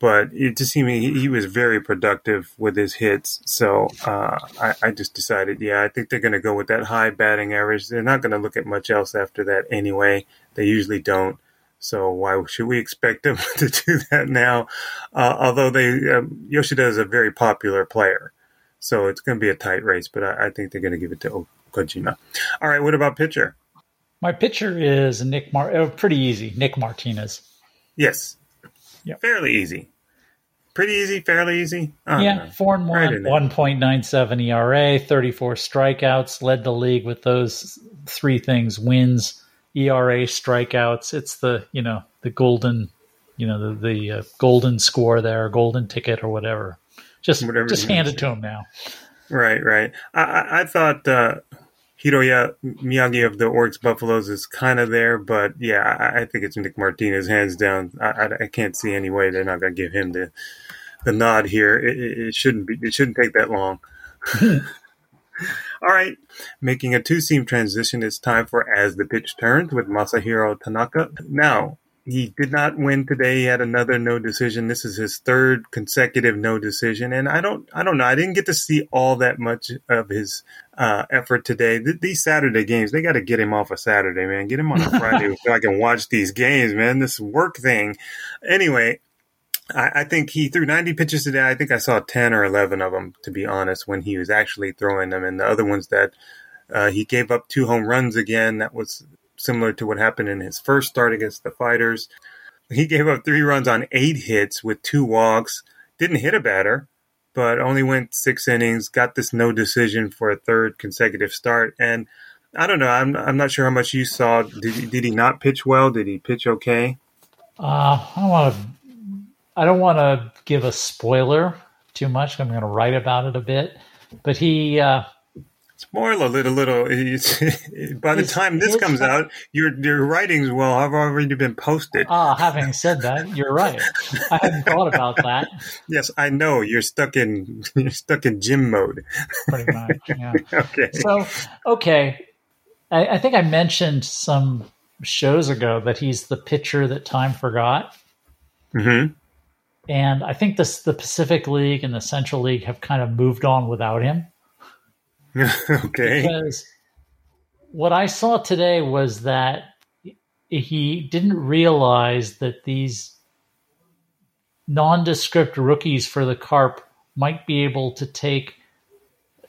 But it just seemed he, he was very productive with his hits. So uh, I, I just decided, yeah, I think they're going to go with that high batting average. They're not going to look at much else after that anyway. They usually don't. So why should we expect them to do that now? Uh, although they um, Yoshida is a very popular player, so it's going to be a tight race. But I, I think they're going to give it to Okajima. All right, what about pitcher? my pitcher is Nick Mar. Uh, pretty easy, Nick Martinez. Yes, Yep. fairly easy, pretty easy, fairly easy. Yeah, know. four and one, there. one point nine seven ERA, thirty four strikeouts, led the league with those three things: wins, ERA, strikeouts. It's the you know the golden, you know the the uh, golden score there, golden ticket or whatever. Just Whatever just hand it to him now. Right, right. I, I, I thought uh, Hiroya Miyagi of the Orix Buffaloes is kind of there, but yeah, I, I think it's Nick Martinez hands down. I, I, I can't see any way they're not going to give him the the nod here. It, it, it shouldn't be. It shouldn't take that long. All right, making a two-seam transition. It's time for as the pitch turns with Masahiro Tanaka. Now. He did not win today. He had another no decision. This is his third consecutive no decision, and I don't, I don't know. I didn't get to see all that much of his uh, effort today. Th- these Saturday games, they got to get him off a Saturday, man. Get him on a Friday so I can watch these games, man. This work thing. Anyway, I, I think he threw 90 pitches today. I think I saw 10 or 11 of them, to be honest, when he was actually throwing them. And the other ones that uh, he gave up two home runs again. That was similar to what happened in his first start against the Fighters. He gave up three runs on eight hits with two walks. Didn't hit a batter, but only went six innings. Got this no decision for a third consecutive start. And I don't know. I'm I'm not sure how much you saw. Did did he not pitch well? Did he pitch okay? Uh, I want to. I don't want to give a spoiler too much. I'm going to write about it a bit, but he. Uh, Spoil a little, little. By the time this his- comes out, your your writings will have already been posted. ah, having said that, you're right. I hadn't thought about that. Yes, I know you're stuck in you're stuck in gym mode. Pretty much. Yeah. Okay. So, okay. I, I think I mentioned some shows ago that he's the pitcher that time forgot. hmm And I think this the Pacific League and the Central League have kind of moved on without him. okay. Because what I saw today was that he didn't realize that these nondescript rookies for the Carp might be able to take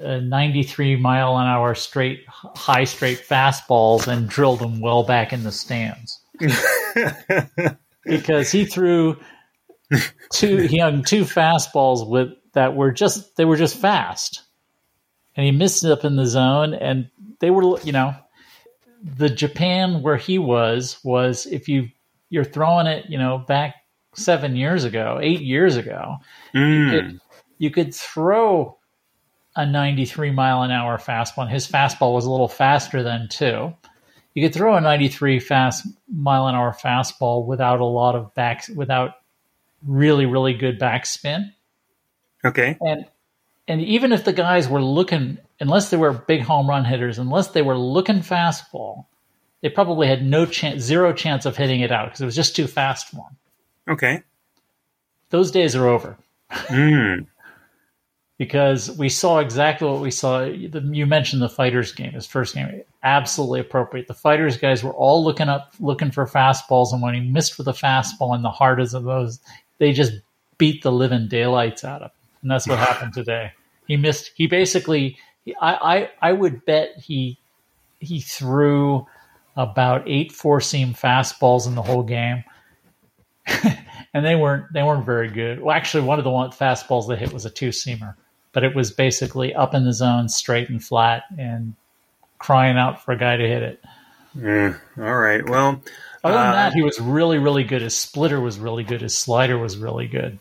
uh, 93 mile an hour straight high straight fastballs and drill them well back in the stands because he threw two he hung two fastballs with that were just they were just fast and he missed it up in the zone and they were you know the Japan where he was was if you you're throwing it you know back 7 years ago 8 years ago Mm. could, you could throw a 93 mile an hour fastball. And his fastball was a little faster than two. You could throw a 93 fast mile an hour fastball without a lot of back, without really really good backspin. Okay. And and even if the guys were looking, unless they were big home run hitters, unless they were looking fastball, they probably had no chance, zero chance of hitting it out because it was just too fast for them. Okay. Those days are over Mm. because we saw exactly what we saw. You mentioned the fighters game, his first game, absolutely appropriate. The fighters guys were all looking up, looking for fastballs, and when he missed with a fastball in the hardest of those, they just beat the living daylights out of him, and that's what happened today. He missed. He basically, I, I, I would bet he, he threw about eight four seam fastballs in the whole game. and they weren't they weren't very good. Well, actually, one of the one fastballs they hit was a two seamer, but it was basically up in the zone, straight and flat, and crying out for a guy to hit it. Mm. All right. Well, Other than uh, that, he was really really good. His splitter was really good. His slider was really good.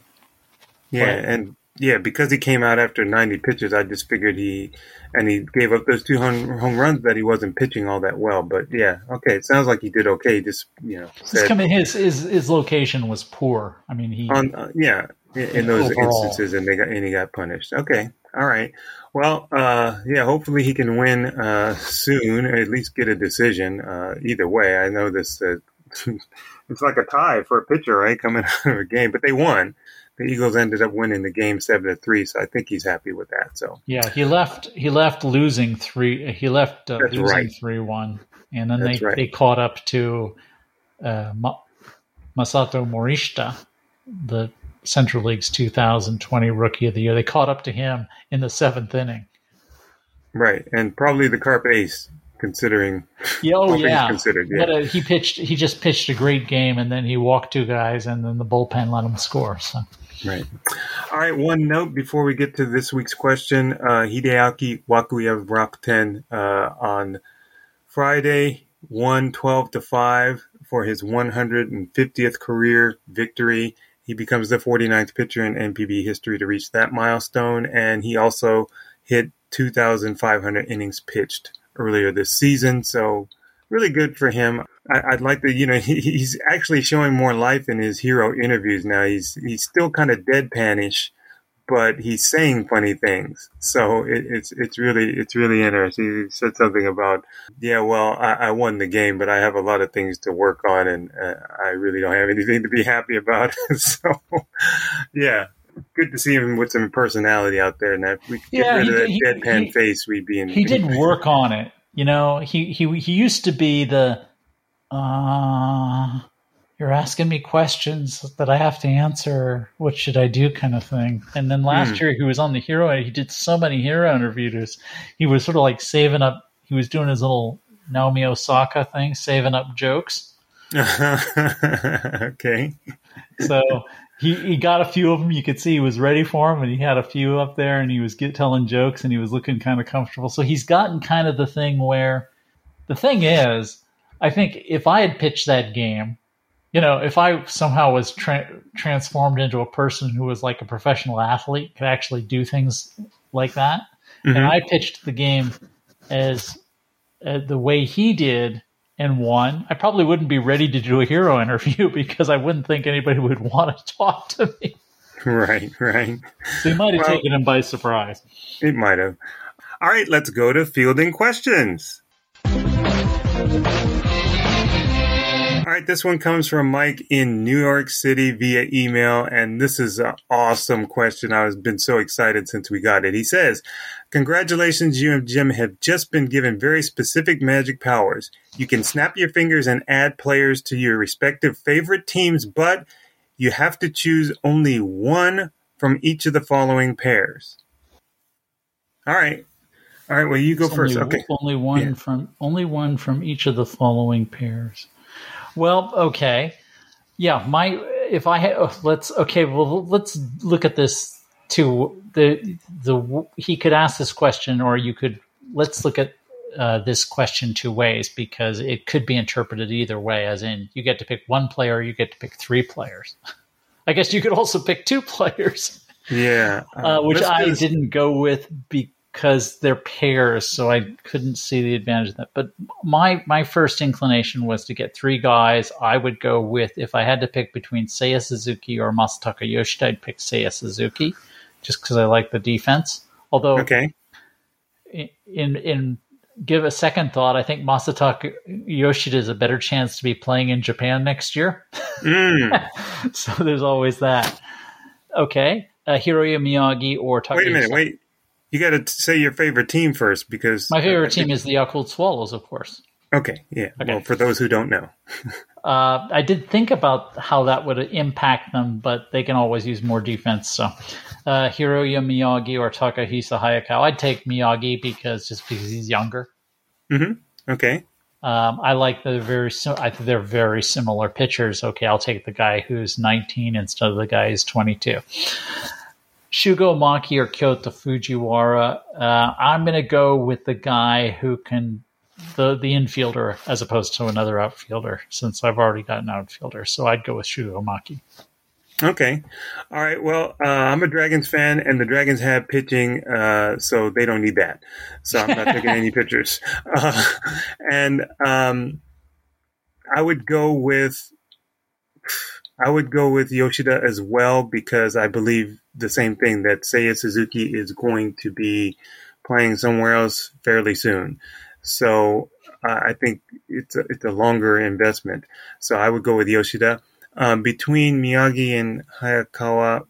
yeah, Right. and yeah, because he came out after 90 pitches, I just figured he and he gave up those two home, home runs that he wasn't pitching all that well. But yeah, okay, it sounds like he did okay. Just you know said coming, his his his location was poor. I mean, he on uh, yeah in, in those Overall. instances, and they got and he got punished. Okay, all right. Well, uh, yeah, hopefully he can win uh, soon, or at least get a decision. Uh, either way, I know this. It's like a tie for a pitcher, right? Coming out of a game, but they won. The Eagles ended up winning the game seven to three, so I think he's happy with that. So yeah he left he left losing three. He left uh, losing right. three one, and then That's they right. they caught up to uh, Ma- Masato Morishita, the Central League's 2020 Rookie of the Year. They caught up to him in the seventh inning. right, and probably the Carp Ace, considering Yeah, oh yeah. considered. Yeah, uh, he pitched. He just pitched a great game, and then he walked two guys, and then the bullpen let him score. So right. All right. One note before we get to this week's question: uh, Hideaki Wakui of Rakuten uh, on Friday won 12 to 5 for his 150th career victory. He becomes the 49th pitcher in NPB history to reach that milestone, and he also hit 2,500 innings pitched earlier this season. So, really good for him. I, I'd like to, you know, he, he's actually showing more life in his hero interviews now. He's he's still kind of deadpanish, but he's saying funny things. So it, it's it's really it's really interesting. He said something about, yeah, well, I, I won the game, but I have a lot of things to work on, and uh, I really don't have anything to be happy about. so, yeah. Good to see him with some personality out there, and if we could get rid of that he- deadpan he- face, we'd be in. he did work on it. You know, he he he used to be the. Uh, you're asking me questions that I have to answer. What should I do, kind of thing. And then last year he was on the hero. and He did so many hero interviews. He was sort of like saving up. He was doing his little Naomi Osaka thing, saving up jokes. okay. So he, he got a few of them. You could see he was ready for them, and he had a few up there, and he was get, telling jokes, and he was looking kind of comfortable. So he's gotten kind of the thing where the thing is, I think if I had pitched that game, you know, if I somehow was tra- transformed into a person who was like a professional athlete, could actually do things like that, and Mhm. I pitched the game as uh, the way he did and one, I probably wouldn't be ready to do a hero interview because I wouldn't think anybody would want to talk to me. Right, right. So he might have Well- taken him by surprise. It might have. All right, let's go to fielding questions. All right, this one comes from Mike in New York City via email, and this is an awesome question. I've been so excited since we got it. He says, Congratulations, you and Jim have just been given very specific magic powers. You can snap your fingers and add players to your respective favorite teams, but you have to choose only one from each of the following pairs. All right. All right, well, you go It's first. Only, Okay. only one Yeah. from only one from each of the following pairs. Well, okay, yeah. My if I had oh, let's okay. Well, let's look at this too. The the he could ask this question, or you could let's look at uh, this question two ways because it could be interpreted either way. As in, you get to pick one player, you get to pick three players. I guess you could also pick two players Yeah. uh, which I didn't go with because they're pairs, so I couldn't see the advantage of that. But my my first inclination was to get three guys. I would go with if I had to pick between Seiya Suzuki or Masataka Yoshida, I'd pick Seiya Suzuki, just because I like the defense. Although Okay. in in give a second thought, I think Masataka Yoshida is a better chance to be playing in Japan next year. Mm. so there's always that. Okay, uh, Hiroya Miyagi or Takahisa. Wait a minute, wait. You got to say your favorite team first because My favorite team is the Yakult Swallows, of course. Okay, yeah. Okay. Well, for those who don't know, Uh, I did think about how that would impact them, but they can always use more defense. So, uh, Hiroya Miyagi or Takahisa Hayakawa. I'd take Miyagi because just because he's younger. Mm-hmm. Okay, Um, I like the very. sim- I think they're very similar pitchers. Okay, I'll take the guy who's 19 instead of the guy who's 22. Shugo Maki or Kyota Fujiwara. Uh, I'm going to go with the guy who can the the infielder as opposed to another outfielder since I've already got an outfielder. So I'd go with Shugo Maki. okay, all right. Well, uh, I'm a Dragons fan, and the Dragons have pitching, uh, so they don't need that. So I'm not taking any pictures. Uh, and um, I would go with I would go with Yoshida as well because I believe the same thing that Seiya Suzuki is going to be playing somewhere else fairly soon. So uh, I think it's a, it's a longer investment. So I would go with Yoshida. Um, between Miyagi and Hayakawa,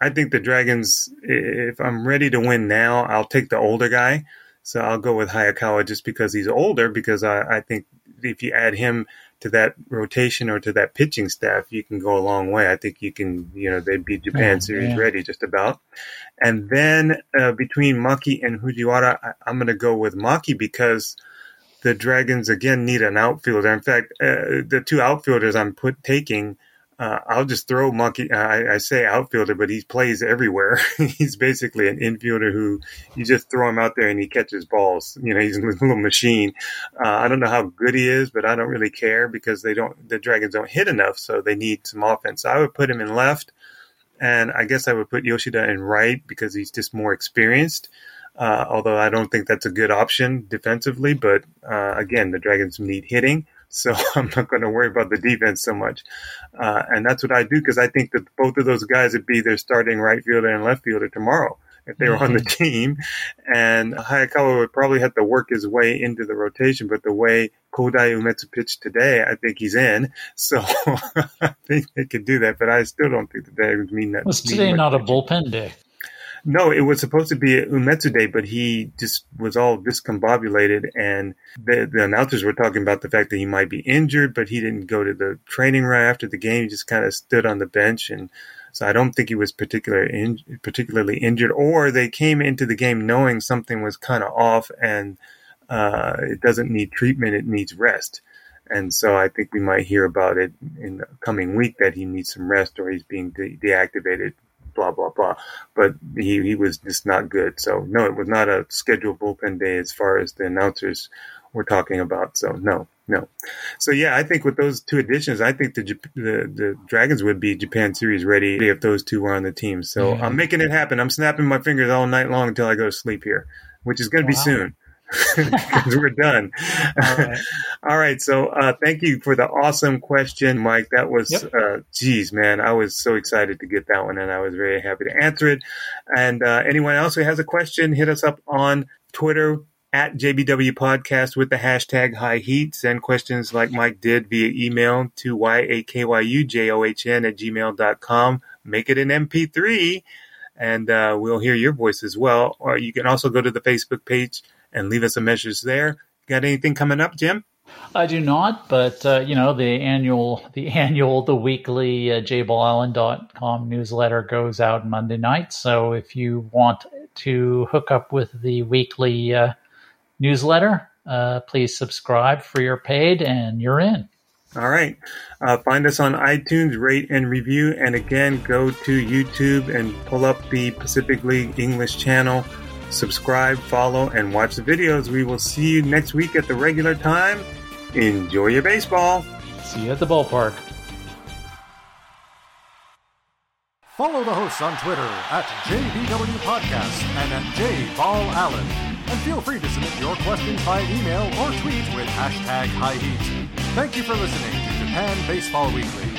I think the Dragons, if I'm ready to win now, I'll take the older guy. So I'll go with Hayakawa just because he's older, because I, I think if you add him to that rotation or to that pitching staff, you can go a long way. I think you can, you know, they'd be Japan Oh, series yeah. ready just about. And then uh, between Maki and Fujiwara, I, I'm going to go with Maki because the Dragons again need an outfielder. In fact, uh, the two outfielders I'm put taking, uh, I'll just throw Maki. I, I say outfielder, but he plays everywhere. he's basically an infielder who you just throw him out there and he catches balls. You know, he's a little machine. Uh, I don't know how good he is, but I don't really care because they don't. The Dragons don't hit enough, so they need some offense. So I would put him in left, and I guess I would put Yoshida in right because he's just more experienced. Uh, although I don't think that's a good option defensively, but uh, again, the Dragons need hitting, so I'm not going to worry about the defense so much. Uh, and that's what I do because I think that both of those guys would be their starting right fielder and left fielder tomorrow if they were on the team. And Hayakawa would probably have to work his way into the rotation, but the way Kodai Umetsu pitched today, I think he's in. So I think they could do that, but I still don't think the would mean that. Was today not a bullpen day? No, it was supposed to be Umetsu Day, but he just was all discombobulated. And the, the announcers were talking about the fact that he might be injured, but he didn't go to the training right after the game. He just kind of stood on the bench. And so I don't think he was particular in, particularly injured, or they came into the game knowing something was kind of off and uh, it doesn't need treatment, it needs rest. And so I think we might hear about it in the coming week that he needs some rest or he's being de- deactivated, blah, blah, blah. But he, he was just not good. So, no, it was not a scheduled bullpen day as far as the announcers were talking about. So, no, no. So, yeah, I think with those two additions, I think the, the, the Dragons would be Japan Series ready if those two were on the team. So, Yeah. I'm making it happen. I'm snapping my fingers all night long until I go to sleep here, which is going to be soon. Because we're done. All right. All right. So, uh, thank you for the awesome question, Mike. That was, Yep. uh, geez, man, I was so excited to get that one and I was very happy to answer it. And, uh, anyone else who has a question, hit us up on Twitter at JBW Podcast with the hashtag high heat. Send questions like Mike did via email to yakyujohn at gmail.com. Make it an MP3 and, uh, we'll hear your voice as well. Or you can also go to the Facebook page and leave us a message there. Got anything coming up, Jim? I do not, but uh, you know the annual, the annual, the weekly uh, jballallen.com newsletter goes out Monday night. So if you want to hook up with the weekly uh, newsletter, uh, please subscribe for your paid, and you're in. All right. Uh, find us on iTunes, rate and review. And again, go to YouTube and pull up the Pacific League English channel. Subscribe, follow, and watch the videos. We will see you next week at the regular time. Enjoy your baseball. See you at the ballpark. Follow the hosts on Twitter at JBW Podcast and at JBallAllen. And feel free to submit your questions by email or tweet with hashtag high heat. Thank you for listening to Japan Baseball Weekly.